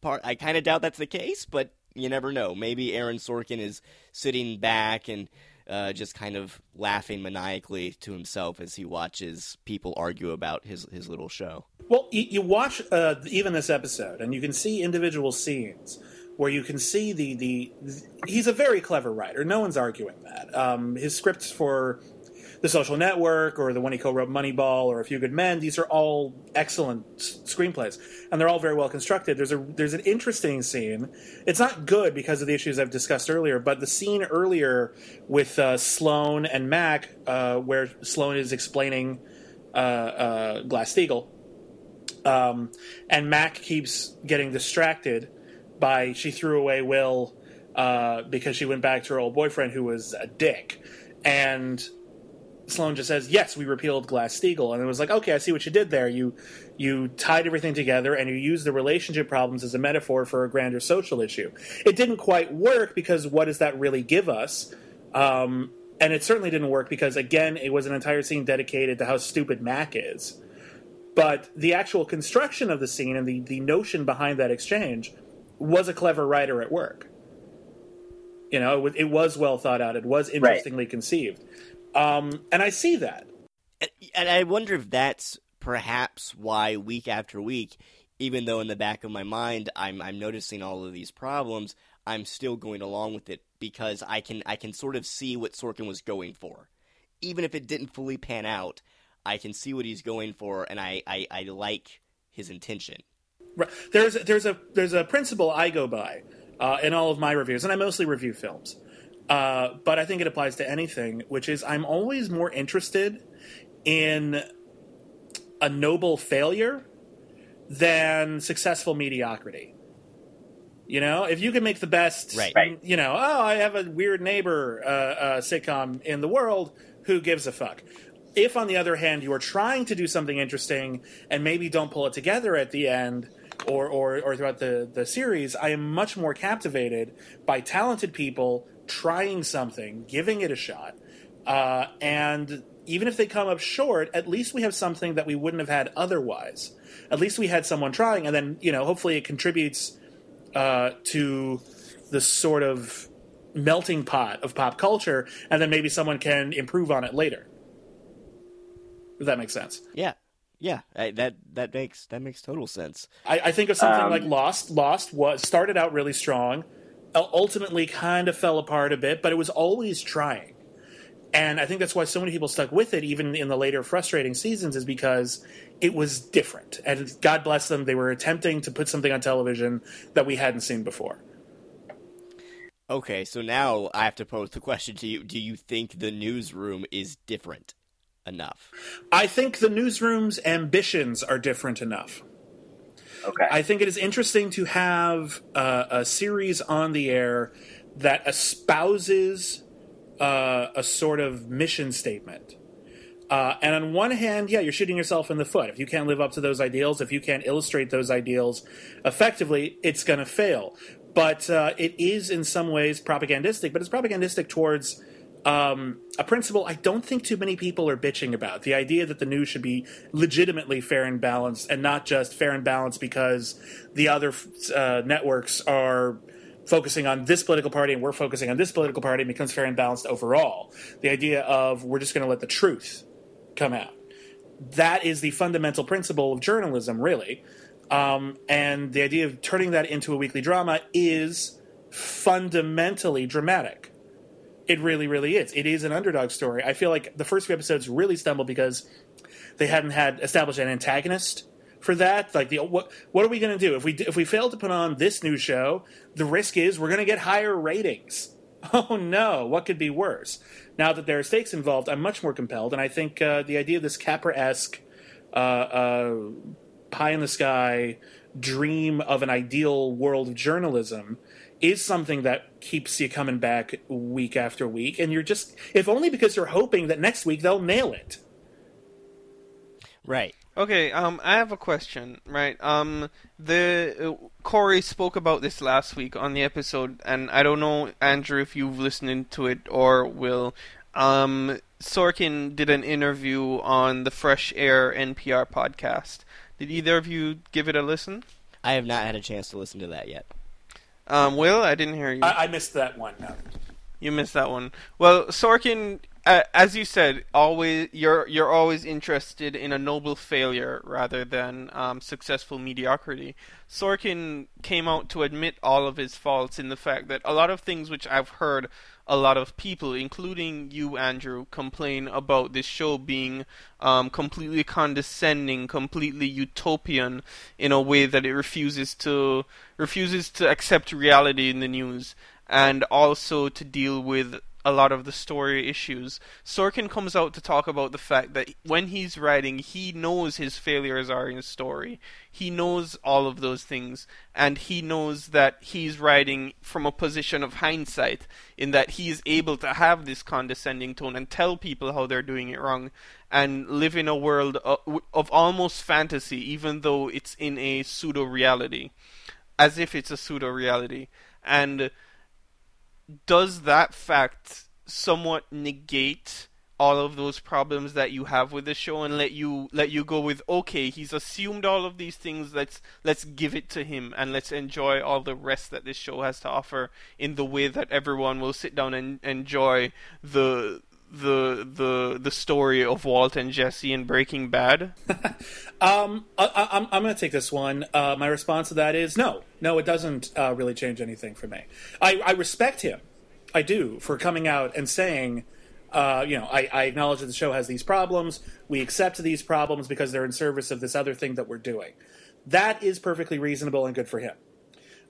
part I kind of doubt that's the case, but you never know. Maybe Aaron Sorkin is sitting back and uh, just kind of laughing maniacally to himself as he watches people argue about his his little show. Well, you, you watch uh, even this episode, and you can see individual scenes where you can see the, the he's a very clever writer. No one's arguing that. Um, his scripts for the Social Network or the one he co-wrote Moneyball or A Few Good Men, these are all excellent s- screenplays, and they're all very well constructed. There's a there's an interesting scene. It's not good because of the issues I've discussed earlier, but the scene earlier with uh, Sloane and Mac, uh, where Sloane is explaining uh, uh, Glass Steagall, um, and Mac keeps getting distracted by she threw away Will uh, because she went back to her old boyfriend who was a dick, and Sloane just says, "Yes, we repealed Glass Steagall," and it was like, "Okay, I see what you did there. You you tied everything together and you used the relationship problems as a metaphor for a grander social issue. It didn't quite work because what does that really give us?" Um, and it certainly didn't work because again, it was an entire scene dedicated to how stupid Mac is. But the actual construction of the scene and the, the notion behind that exchange was a clever writer at work. You know, it was, it was well thought out. It was interestingly conceived. Um, and I see that. And I wonder if that's perhaps why week after week, even though in the back of my mind I'm I'm noticing all of these problems, I'm still going along with it because I can I can sort of see what Sorkin was going for. Even if it didn't fully pan out, I can see what he's going for and I, I, I like his intention. Right. There's there's a there's a principle I go by uh, in all of my reviews, and I mostly review films, uh, but I think it applies to anything, which is I'm always more interested in a noble failure than successful mediocrity. You know, if you can make the best, right. you know, oh, I have a weird neighbor uh, uh, sitcom in the world, who gives a fuck? If, on the other hand, you are trying to do something interesting and maybe don't pull it together at the end, or, or, or throughout the, the series, I am much more captivated by talented people trying something, giving it a shot, uh, and even if they come up short, at least we have something that we wouldn't have had otherwise. At least we had someone trying, and then you know, hopefully, it contributes uh, to the sort of melting pot of pop culture, and then maybe someone can improve on it later. If that makes sense. Yeah, yeah, I, that that makes that makes total sense. I, I think of something Um, like Lost. Lost was started out really strong, u- ultimately kind of fell apart a bit, but it was always trying. And I think that's why so many people stuck with it, even in the later frustrating seasons, is because it was different. And God bless them, they were attempting to put something on television that we hadn't seen before. Okay, so now I have to pose the question to you: Do you think the newsroom is different enough? I think the newsroom's ambitions are different enough. Okay. I think it is interesting to have uh, a series on the air that espouses uh, a sort of mission statement. Uh, and on one hand, yeah, you're shooting yourself in the foot. If you can't live up to those ideals, if you can't illustrate those ideals effectively, it's going to fail. But uh, it is in some ways propagandistic, but it's propagandistic towards um, a principle I don't think too many people are bitching about. The idea that the news should be legitimately fair and balanced, and not just fair and balanced because the other uh, networks are focusing on this political party and we're focusing on this political party and becomes fair and balanced overall. The idea of we're just going to let the truth come out. That is the fundamental principle of journalism, really. Um, and the idea of turning that into a weekly drama is fundamentally dramatic. It really, really is. It is an underdog story. I feel like the first few episodes really stumbled because they hadn't had established an antagonist for that. Like the what what are we going to do if we if we fail to put on this new show? The risk is we're going to get higher ratings. Oh no, what could be worse? Now that there are stakes involved, I'm much more compelled, and I think uh, the idea of this Capra esque, uh, uh, pie in the sky dream of an ideal world of journalism is something that keeps you coming back week after week, and you're just if only because you're hoping that next week they'll nail it. Right. Okay, um, I have a question, right? Um, the uh, Corey spoke about this last week on the episode, and I don't know, Andrew, if you've listened to it or will. Um, Sorkin did an interview on the Fresh Air NPR podcast. Did either of you give it a listen? I have not had a chance to listen to that yet. Um, Will, I didn't hear you. I, I missed that one. No. You missed that one. Well, Sorkin, uh, as you said, always you're you're always interested in a noble failure rather than um, successful mediocrity. Sorkin came out to admit all of his faults in the fact that a lot of things which I've heard a lot of people, including you, Andrew, complain about this show being um, completely condescending, completely utopian in a way that it refuses to refuses to accept reality in the news and also to deal with a lot of the story issues. Sorkin comes out to talk about the fact that when he's writing, he knows his failures are in story. He knows all of those things, and he knows that he's writing from a position of hindsight, in that he is able to have this condescending tone and tell people how they're doing it wrong, and live in a world uh, of, of almost fantasy, even though it's in a pseudo reality, as if it's a pseudo reality. And does that fact somewhat negate all of those problems that you have with the show and let you let you go with okay he's assumed all of these things let's let's give it to him and let's enjoy all the rest that this show has to offer in the way that everyone will sit down and enjoy the the the the story of Walt and Jesse in Breaking Bad? um, I, am I'm going to take this one. Uh, my response to that is no, no, it doesn't uh, really change anything for me. I, I respect him, I do, for coming out and saying. Uh, you know, I, I acknowledge that the show has these problems. We accept these problems because they're in service of this other thing that we're doing. That is perfectly reasonable and good for him.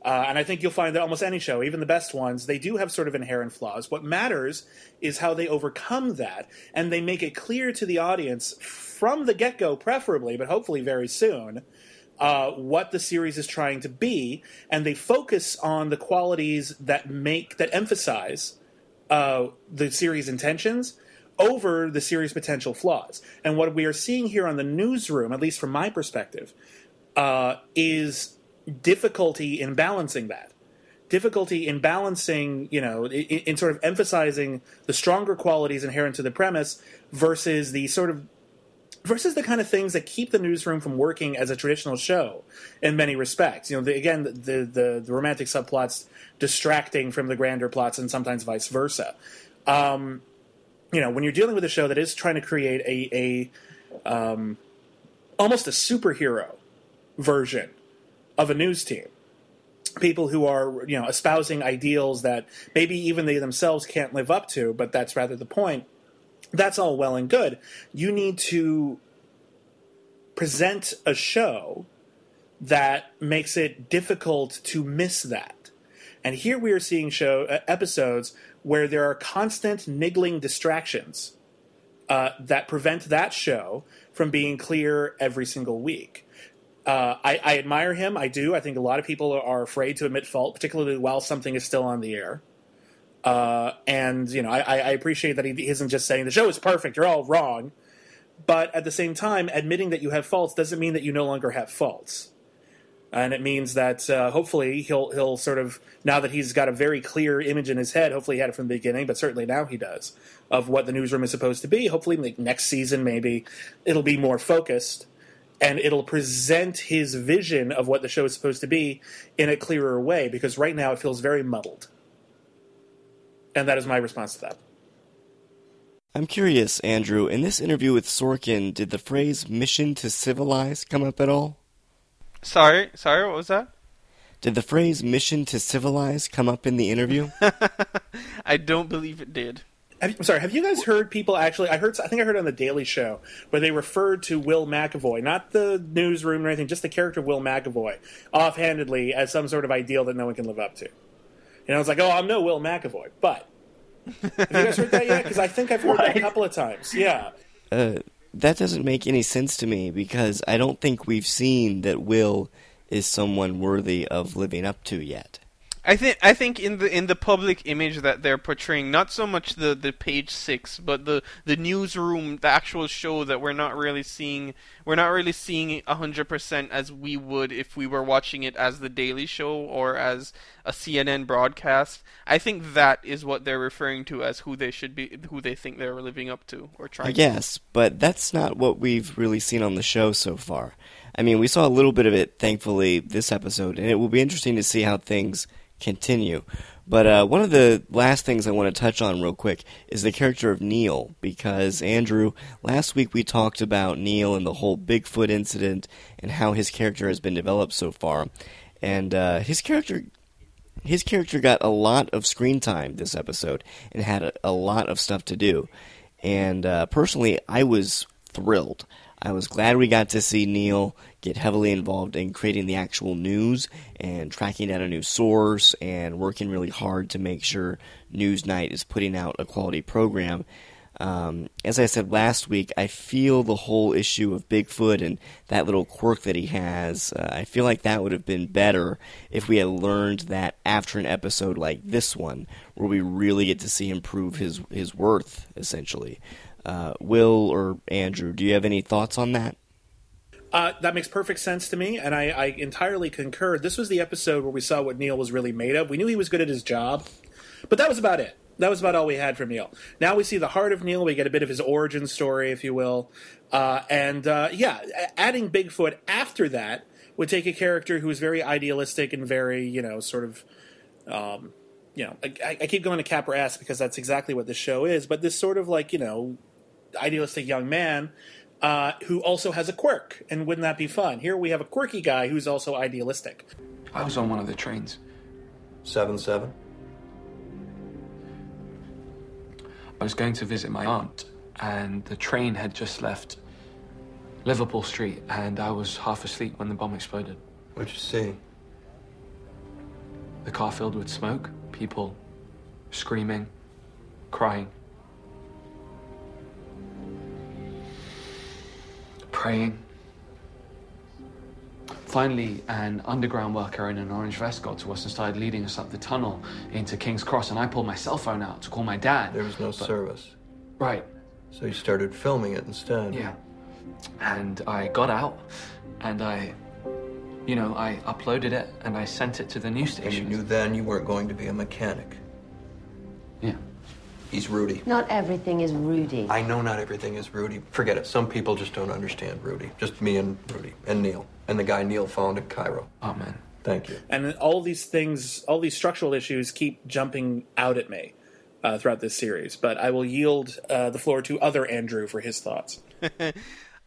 Uh, and I think you'll find that almost any show, even the best ones, they do have sort of inherent flaws. What matters is how they overcome that, and they make it clear to the audience from the get go, preferably, but hopefully very soon, uh, what the series is trying to be, and they focus on the qualities that make that emphasize uh, the series' intentions over the series' potential flaws. And what we are seeing here on the newsroom, at least from my perspective, uh, is difficulty in balancing that. Difficulty in balancing you know in, in, sort of emphasizing the stronger qualities inherent to the premise versus the sort of versus the kind of things that keep the newsroom from working as a traditional show in many respects. You know the, again the, the, the romantic subplots distracting from the grander plots and sometimes vice versa. Um, you know when you're dealing with a show that is trying to create a, a um, almost a superhero version of a news team. People who are you know espousing ideals that maybe even they themselves can't live up to but that's rather the point. That's all well and good. You need to present a show that makes it difficult to miss that. And here we are seeing show uh, episodes where there are constant niggling distractions uh, that prevent that show from being clear every single week uh, I, I, admire him. I do. I think a lot of people are afraid to admit fault, particularly while something is still on the air. Uh, and you know, I, I, appreciate that he isn't just saying the show is perfect. You're all wrong. But at the same time, admitting that you have faults doesn't mean that you no longer have faults. And it means that uh, hopefully he'll he'll sort of now that he's got a very clear image in his head. Hopefully he had it from the beginning, but certainly now he does of what the newsroom is supposed to be. Hopefully, like next season, maybe it'll be more focused and it'll present his vision of what the show is supposed to be in a clearer way because right now it feels very muddled. And that is my response to that. I'm curious, Andrew, in this interview with Sorkin, did the phrase mission to civilize come up at all? Sorry, sorry, what was that? Did the phrase mission to civilize come up in the interview? I don't believe it did. I'm sorry. Have you guys heard people actually? I heard. I think I heard on the Daily Show where they referred to Will McAvoy, not the newsroom or anything, just the character Will McAvoy, offhandedly as some sort of ideal that no one can live up to. And I was like, oh, I'm no Will McAvoy, but have you guys heard that yet? Because I think I've heard that a couple of times. Yeah. Uh, that doesn't make any sense to me because I don't think we've seen that Will is someone worthy of living up to yet. I think I think in the in the public image that they're portraying, not so much the, the page six, but the, the newsroom, the actual show that we're not really seeing. We're not really seeing hundred percent as we would if we were watching it as the Daily Show or as a CNN broadcast. I think that is what they're referring to as who they should be, who they think they're living up to or trying. I guess, to. but that's not what we've really seen on the show so far. I mean, we saw a little bit of it, thankfully, this episode, and it will be interesting to see how things continue. But uh, one of the last things I want to touch on real quick is the character of Neil, because Andrew, last week we talked about Neil and the whole Bigfoot incident and how his character has been developed so far, and uh, his character. His character got a lot of screen time this episode and had a, a lot of stuff to do. And uh, personally, I was thrilled. I was glad we got to see Neil get heavily involved in creating the actual news and tracking down a new source and working really hard to make sure Newsnight is putting out a quality program. Um, as I said last week, I feel the whole issue of Bigfoot and that little quirk that he has. Uh, I feel like that would have been better if we had learned that after an episode like this one, where we really get to see him prove his his worth, essentially. Uh, Will or Andrew, do you have any thoughts on that? Uh, that makes perfect sense to me, and I, I, entirely concur. This was the episode where we saw what Neil was really made of. We knew he was good at his job, but that was about it. That was about all we had from Neil. Now we see the heart of Neil. We get a bit of his origin story, if you will. Uh, and uh, yeah, adding Bigfoot after that would take a character who is very idealistic and very, you know, sort of um, you know, I, I keep going to Capra esque because that's exactly what the show is. But this sort of like you know, idealistic young man uh, who also has a quirk, and wouldn't that be fun? Here we have a quirky guy who's also idealistic. I was on one of the trains. Seven seven. I was going to visit my aunt, and the train had just left Liverpool Street, and I was half asleep when the bomb exploded. What'd you see? The car filled with smoke, people screaming, crying, praying. Finally, an underground worker in an orange vest got to us and started leading us up the tunnel into King's Cross, and I pulled my cell phone out to call my dad. There was no But- service. Right. So you started filming it instead. Yeah. And I got out and I, you know, I uploaded it and I sent it to the news station. And you knew then you weren't going to be a mechanic. Yeah. He's Rudy. Not everything is Rudy. I know not everything is Rudy. Forget it. Some people just don't understand Rudy. Just me and Rudy and Neil and the guy Neil found in Cairo. Amen. Thank you. And all these things, all these structural issues keep jumping out at me uh, throughout this series. But I will yield uh, the floor to other Andrew for his thoughts.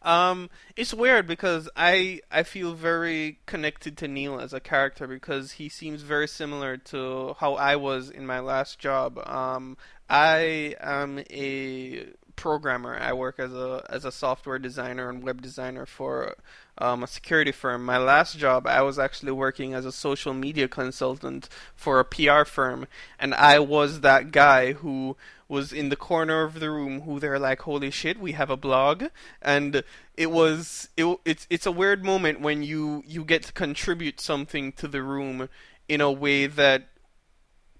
Um, it's weird because I I feel very connected to Neil as a character because he seems very similar to how I was in my last job. Um, I am a programmer. I work as a as a software designer and web designer for um, a security firm. My last job, I was actually working as a social media consultant for a PR firm, and I was that guy who was in the corner of the room who they're like, "Holy shit, we have a blog!" And it was it, it's it's a weird moment when you you get to contribute something to the room in a way that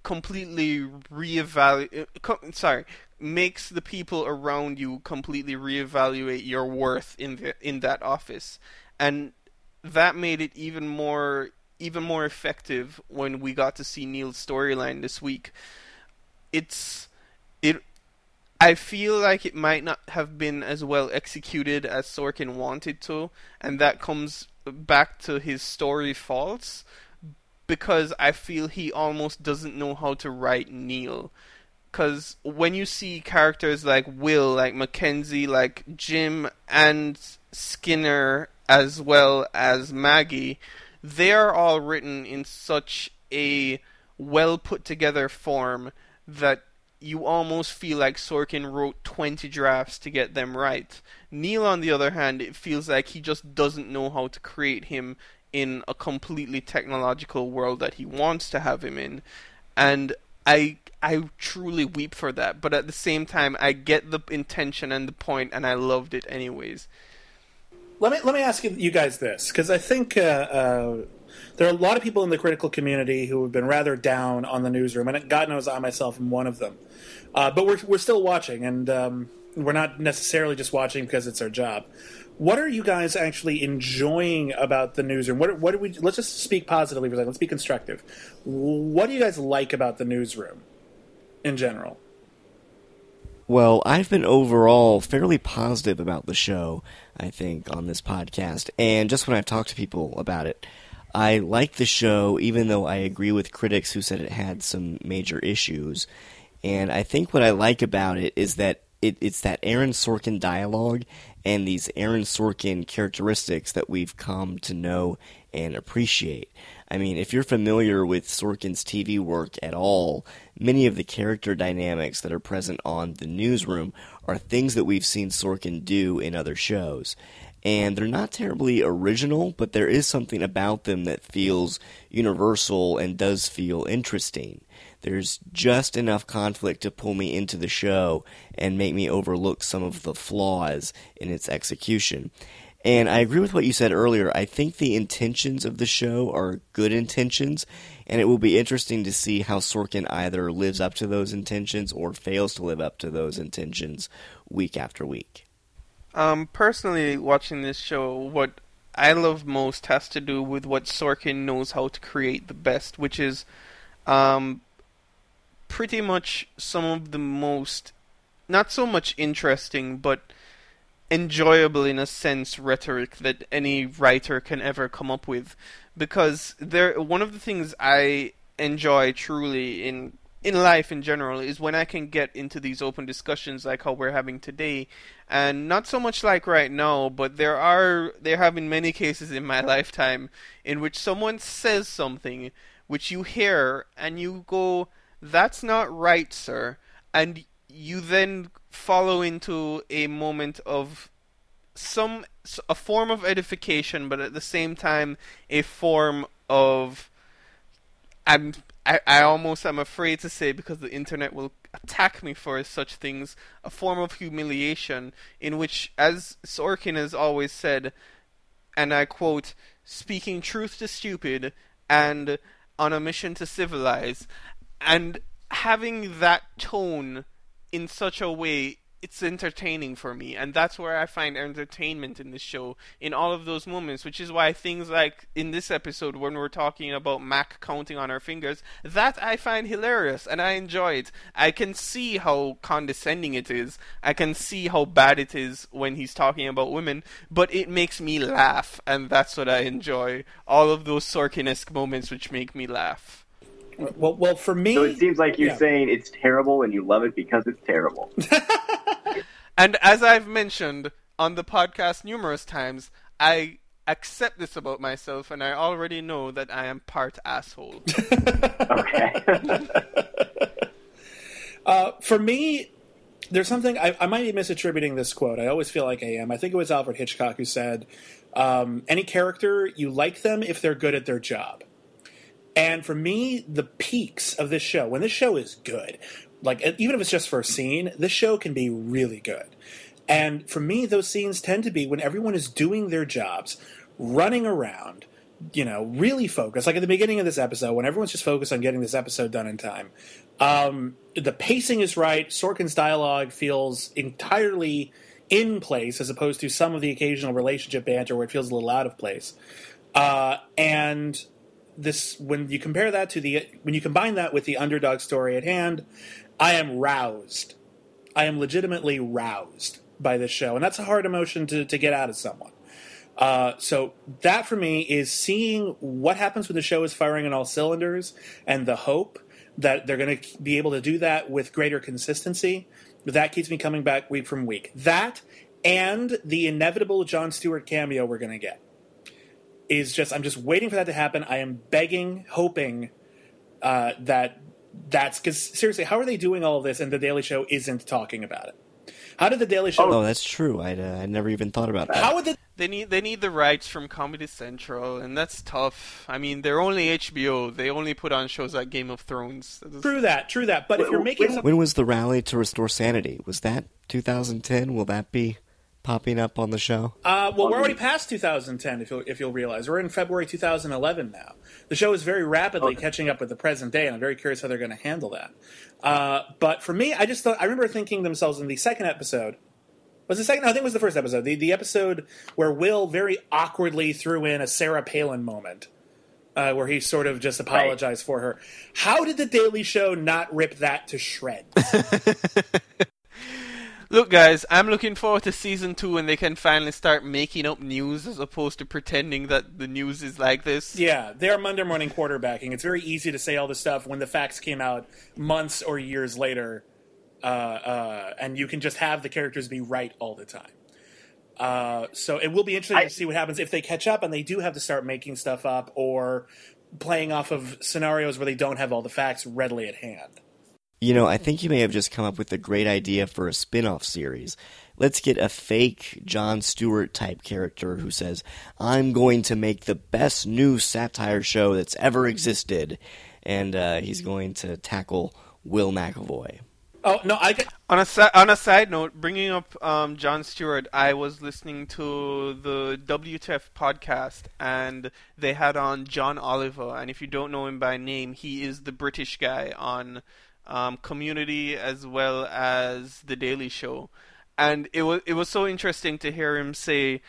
completely reevaluate. Uh, co- sorry, makes the people around you completely reevaluate your worth in the, in that office, and that made it even more even more effective when we got to see Neil's storyline this week. It's it. I feel like it might not have been as well executed as Sorkin wanted to, and that comes back to his story faults because I feel he almost doesn't know how to write Neil. Because when you see characters like Will, like Mackenzie, like Jim, and Skinner, as well as Maggie, they are all written in such a well put together form that you almost feel like Sorkin wrote 20 drafts to get them right. Neil, on the other hand, it feels like he just doesn't know how to create him in a completely technological world that he wants to have him in. And I I truly weep for that, but at the same time I get the intention and the point and I loved it anyways. Let me let me ask you, guys this because I think uh, uh, there are a lot of people in the critical community who have been rather down on the newsroom, and God knows I myself am one of them. Uh, but we're we're still watching, and um, we're not necessarily just watching because it's our job. What are you guys actually enjoying about the newsroom? What what do we? Let's just speak positively for a second. Let's be constructive. What do you guys like about the newsroom in general? Well, I've been overall fairly positive about the show, I think, on this podcast. And just when I've talked to people about it, I like the show, even though I agree with critics who said it had some major issues. And I think what I like about it is that it, it's that Aaron Sorkin dialogue and these Aaron Sorkin characteristics that we've come to know and appreciate. I mean, if you're familiar with Sorkin's TV work at all, many of the character dynamics that are present on The Newsroom are things that we've seen Sorkin do in other shows. And they're not terribly original, but there is something about them that feels universal and does feel interesting. There's just enough conflict to pull me into the show and make me overlook some of the flaws in its execution. And I agree with what you said earlier. I think the intentions of the show are good intentions, and it will be interesting to see how Sorkin either lives up to those intentions or fails to live up to those intentions week after week. Um, personally, watching this show, what I love most has to do with what Sorkin knows how to create the best, which is um, pretty much some of the most, not so much interesting, but enjoyable in a sense rhetoric that any writer can ever come up with. Because there one of the things I enjoy truly in in life in general is when I can get into these open discussions like how we're having today, and not so much like right now, but there are there have been many cases in my lifetime in which someone says something which you hear and you go, "That's not right, sir," and you then follow into a moment of some a form of edification, but at the same time a form of I'm I, I almost am afraid to say because the internet will attack me for such things a form of humiliation in which as Sorkin has always said and I quote speaking truth to stupid and on a mission to civilize and having that tone in such a way it's entertaining for me. And that's where i find entertainment in the show in all of those moments which is why things like in this episode when we're talking about mac counting on her fingers that i find hilarious and i enjoy it. I can see how condescending it is. I can see how bad it is when he's talking about women but it makes me laugh and that's what i enjoy. All of those sorkin-esque moments which make me laugh well, well, for me, so it seems like you're yeah. saying it's terrible and you love it because it's terrible. and as I've mentioned on the podcast numerous times, I accept this about myself, and I already know that I am part asshole. okay. uh, for me, there's something I, I, might be misattributing this quote. I always feel like I am. I think it was Alfred Hitchcock who said, um, "Any character you like them if they're good at their job." And for me, the peaks of this show, when this show is good, like even if it's just for a scene, this show can be really good. And for me, those scenes tend to be when everyone is doing their jobs, running around, you know, really focused. Like at the beginning of this episode, when everyone's just focused on getting this episode done in time. Um, the pacing is right. Sorkin's dialogue feels entirely in place as opposed to some of the occasional relationship banter where it feels a little out of place. Uh, and this when you compare that to the when you combine that with the underdog story at hand, I am roused. I am legitimately roused by this show, and that's a hard emotion to, to get out of someone. Uh, so that for me is seeing what happens when the show is firing on all cylinders, and the hope that they're going to be able to do that with greater consistency. That keeps me coming back week from week. That and the inevitable Jon Stewart cameo we're going to get is just I'm just waiting for that to happen. I am begging, hoping uh, that that's because seriously, how are they doing all of this and the Daily Show isn't talking about it? How did the Daily Show? Oh, that's true. I uh, I never even thought about that. How would the they need they need the rights from Comedy Central, and that's tough. I mean, they're only HBO. They only put on shows like Game of Thrones. True that, true that. But if you're making when was the rally to restore sanity? Was that 2010? Will that be? Popping up on the show? Uh, well, we're already past 2010. If you'll, if you'll realize, we're in February 2011 now. The show is very rapidly okay. catching up with the present day, and I'm very curious how they're going to handle that. Uh, but for me, I just thought I remember thinking themselves in the second episode. Was the second? No, I think it was the first episode. The the episode where Will very awkwardly threw in a Sarah Palin moment. Uh, where he sort of just apologized right. for her. How did the Daily Show not rip that to shreds? Look, guys, I'm looking forward to season two when they can finally start making up news as opposed to pretending that the news is like this. Yeah, they're Monday morning quarterbacking. It's very easy to say all this stuff when the facts came out months or years later, uh, uh, and you can just have the characters be right all the time. Uh, so it will be interesting I, to see what happens if they catch up and they do have to start making stuff up or playing off of scenarios where they don't have all the facts readily at hand. You know, I think you may have just come up with a great idea for a spin off series. Let's get a fake Jon Stewart type character who says, I'm going to make the best new satire show that's ever existed. And uh, he's going to tackle Will McAvoy. Oh, no, I get. On a, si- on a side note, bringing up um, Jon Stewart, I was listening to the WTF podcast and they had on John Oliver. And if you don't know him by name, he is the British guy on um, Community as well as The Daily Show, and it was it was so interesting to hear him say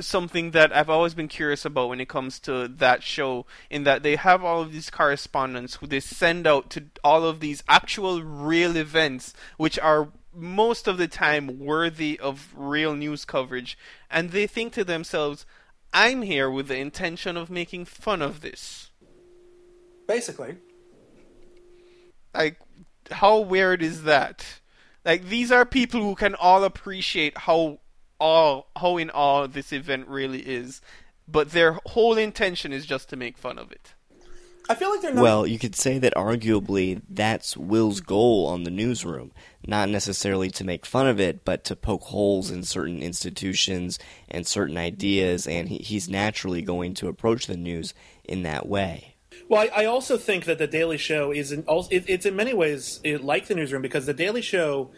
something that I've always been curious about when it comes to that show, in that they have all of these correspondents who they send out to all of these actual real events, which are most of the time worthy of real news coverage, and they think to themselves, I'm here with the intention of making fun of this. Basically. Like, how weird is that? Like, these are people who can all appreciate how all how in awe this event really is, but their whole intention is just to make fun of it. I feel like they're not. Well, you could say that arguably that's Will's goal on the newsroom. Not necessarily to make fun of it, but to poke holes in certain institutions and certain ideas, and he, he's naturally going to approach the news in that way. Well, I, I also think that the Daily Show is in, it, it's in many ways like the newsroom because the Daily Show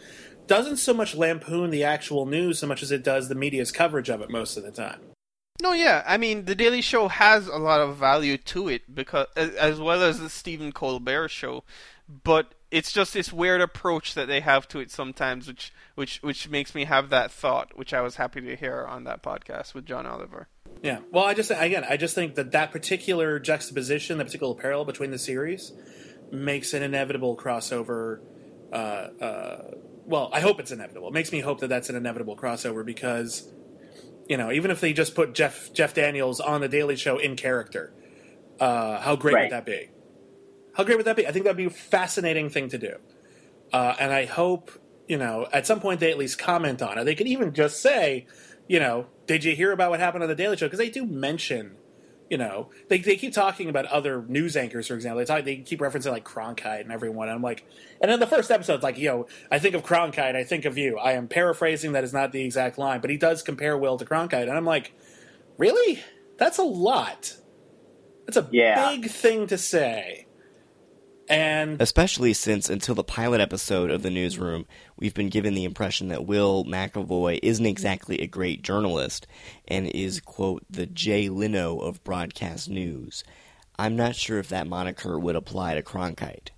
doesn't so much lampoon the actual news so much as it does the media's coverage of it most of the time. No, yeah, I mean the Daily Show has a lot of value to it because, as well as the Stephen Colbert Show, but it's just this weird approach that they have to it sometimes, which which which makes me have that thought, which I was happy to hear on that podcast with John Oliver. Yeah, well, I just again, I just think that that particular juxtaposition, that particular parallel between the series, makes an inevitable crossover. Uh, uh, well, I hope it's inevitable. It makes me hope that that's an inevitable crossover because you know, even if they just put Jeff Jeff Daniels on the Daily Show in character, uh, how great Right. would that be? How great would that be? I think that'd be a fascinating thing to do, uh, and I hope you know at some point they at least comment on it. They could even just say, you know, did you hear about what happened on the Daily Show? Because they do mention. You know, they, they keep talking about other news anchors, for example. They talk, they keep referencing like Cronkite and everyone. And I'm like, and in the first episode, it's like, yo, know, I think of Cronkite, I think of you. I am paraphrasing. That is not the exact line, but he does compare Will to Cronkite, and I'm like, really? That's a lot. That's a Yeah. big thing to say. And Especially since until the pilot episode of the newsroom, we've been given the impression that Will McAvoy isn't exactly a great journalist and is, quote, the Jay Leno of broadcast news. I'm not sure if that moniker would apply to Cronkite.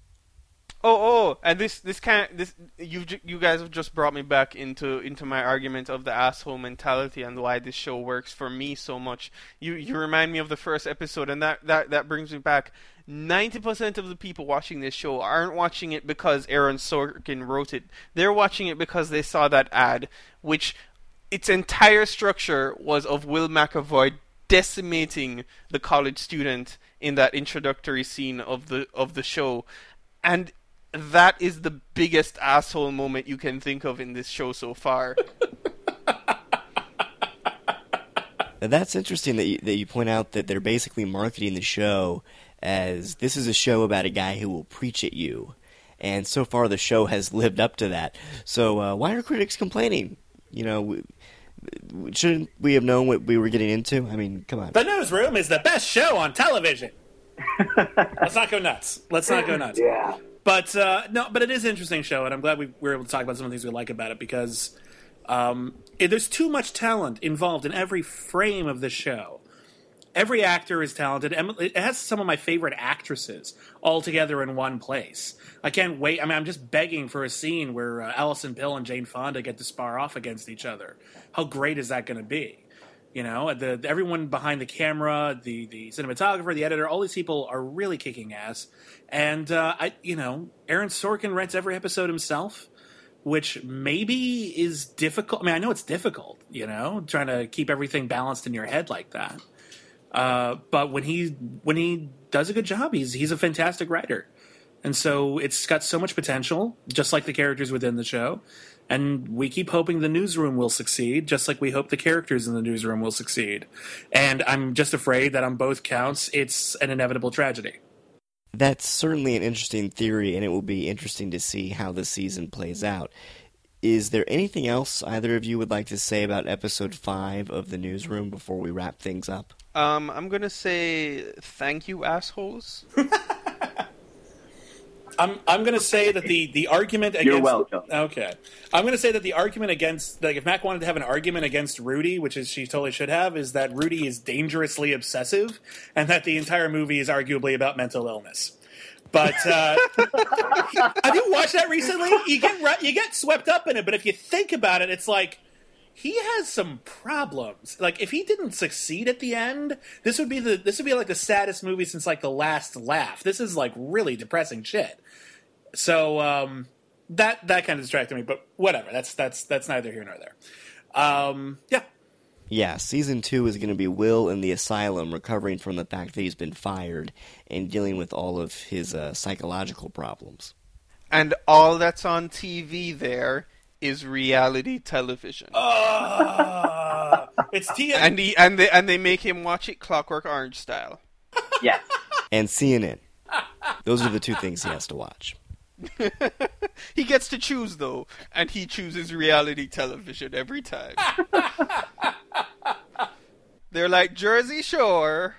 Oh, oh, and this this kind this you ju- you guys have just brought me back into into my argument of the asshole mentality and why this show works for me so much. You you remind me of the first episode, and that that that brings me back. Ninety percent of the people watching this show aren't watching it because Aaron Sorkin wrote it. They're watching it because they saw that ad, which its entire structure was of Will McAvoy decimating the college student in that introductory scene of the of the show, and that is the biggest asshole moment you can think of in this show so far. That's interesting that you, that you point out that they're basically marketing the show as this is a show about a guy who will preach at you. And so far, the show has lived up to that. So, uh, why are critics complaining? You know, we, shouldn't we have known what we were getting into? I mean, come on. the newsroom is the best show on television. Let's not go nuts. Let's not go nuts. Yeah. But uh, no, but it is an interesting show, and I'm glad we were able to talk about some of the things we like about it because um, it, there's too much talent involved in every frame of the show. Every actor is talented. It has some of my favorite actresses all together in one place. I can't wait. I mean, I'm just begging for a scene where uh, Alison Pill and Jane Fonda get to spar off against each other. How great is that going to be? You know, the, everyone behind the camera, the the cinematographer, the editor, all these people are really kicking ass. And uh, I, you know, Aaron Sorkin writes every episode himself, which maybe is difficult. I mean, I know it's difficult, you know, trying to keep everything balanced in your head like that. Uh, but when he when he does a good job, he's he's a fantastic writer, and so it's got so much potential, just like the characters within the show. And we keep hoping the newsroom will succeed, just like we hope the characters in the newsroom will succeed. And I'm just afraid that on both counts, it's an inevitable tragedy. That's certainly an interesting theory, and it will be interesting to see how the season plays out. Is there anything else either of you would like to say about episode 5 of The Newsroom before we wrap things up? Um, I'm gonna say thank you, assholes. I'm I'm going to say that the the argument against You're welcome. Okay, I'm going to say that the argument against like if Mac wanted to have an argument against Rudy, which is she totally should have, is that Rudy is dangerously obsessive, and that the entire movie is arguably about mental illness. But uh, have you watched that recently? You get you get swept up in it, but if you think about it, it's like he has some problems. Like if he didn't succeed at the end, this would be the this would be like the saddest movie since like the last laugh. This is like really depressing shit. So um, that that kind of distracted me, but whatever. That's that's that's neither here nor there. Um, yeah, Yeah, season 2 is going to be Will in the asylum recovering from the fact that he's been fired and dealing with all of his uh, psychological problems. and all that's on TV there is reality television. Uh, it's TNT. and he and they and they make him watch it Clockwork Orange style. Yeah. And CNN. Those are the two things he has to watch. He gets to choose though, and he chooses reality television every time. They're like Jersey Shore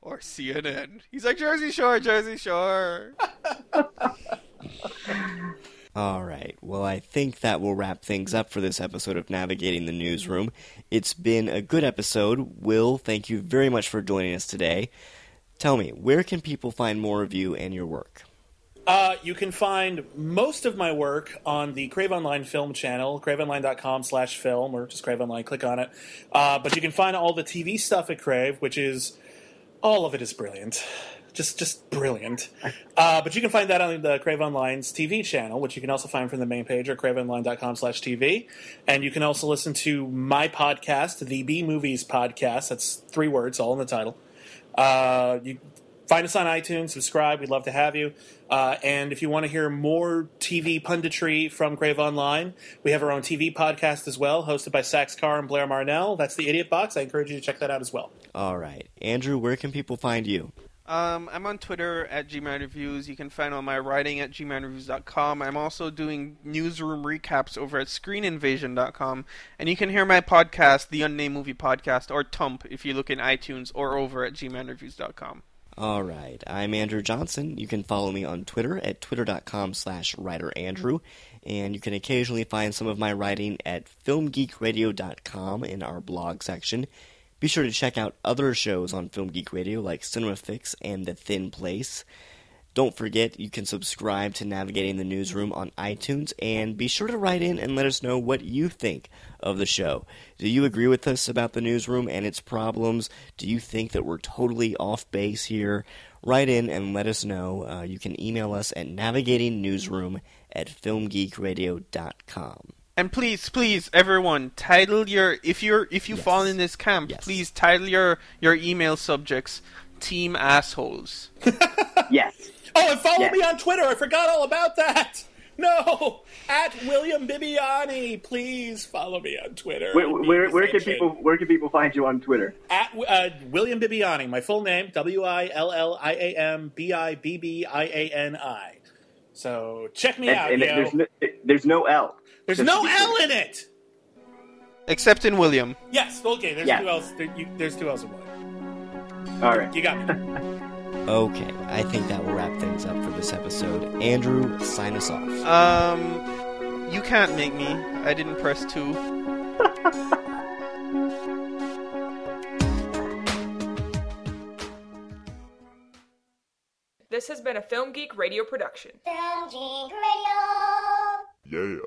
or CNN. He's like Jersey Shore, Jersey Shore. All right. Well, I think that will wrap things up for this episode of Navigating the Newsroom. It's been a good episode. Will, thank you very much for joining us today. Tell me, where can people find more of you and your work? Uh, you can find most of my work on the Crave Online Film channel, craveonline.com slash film, or just Crave Online, click on it. Uh, but you can find all the TV stuff at Crave, which is, all of it is brilliant. Just, just brilliant. Uh, but you can find that on the Crave Online's TV channel, which you can also find from the main page or craveonline.com slash TV. And you can also listen to my podcast, the B Movies Podcast. That's three words, all in the title. Uh, you find us on iTunes, subscribe. We'd love to have you. Uh, and if you want to hear more TV punditry from Crave Online, we have our own TV podcast as well, hosted by Sax Carr and Blair Marnell. That's the Idiot Box. I encourage you to check that out as well. All right. Andrew, where can people find you? Um, I'm on Twitter at Gman Reviews. You can find all my writing at gmanreviews.com. I'm also doing newsroom recaps over at screeninvasion.com. And you can hear my podcast, the Unnamed Movie Podcast, or Tump, if you look in iTunes, or over at gmanreviews.com. All right. I'm Andrew Johnson. You can follow me on Twitter at twitter.com slash writerandrew. And you can occasionally find some of my writing at filmgeekradio.com in our blog section. Be sure to check out other shows on Film Geek Radio like Cinema Fix and The Thin Place. Don't forget you can subscribe to Navigating the Newsroom on iTunes and be sure to write in and let us know what you think of the show. Do you agree with us about the newsroom and its problems? Do you think that we're totally off base here? Write in and let us know. Uh, you can email us at navigatingnewsroom at filmgeekradio.com. And please, please, everyone, title your if you're if you fall in this camp, please title your your email subjects "Team Assholes." yes. Oh, and follow Yes. me on Twitter. I forgot all about that. No, at William Bibbiani. Please follow me on Twitter. Where, where, where can people where can people find you on Twitter? At uh, William Bibbiani, my full name W I L L I A M B I B B I A N I. So check me And, out. and yo. there's no, there's no L. There's no L in it. Except in William. Yes. Okay. There's Yeah. two L's. There, you, there's two L's in William. All right. You got me. Okay, I think that will wrap things up for this episode. Andrew, sign us off. Um, you can't make me. I didn't press two. This has been a Film Geek radio production. Film Geek Radio. Yeah.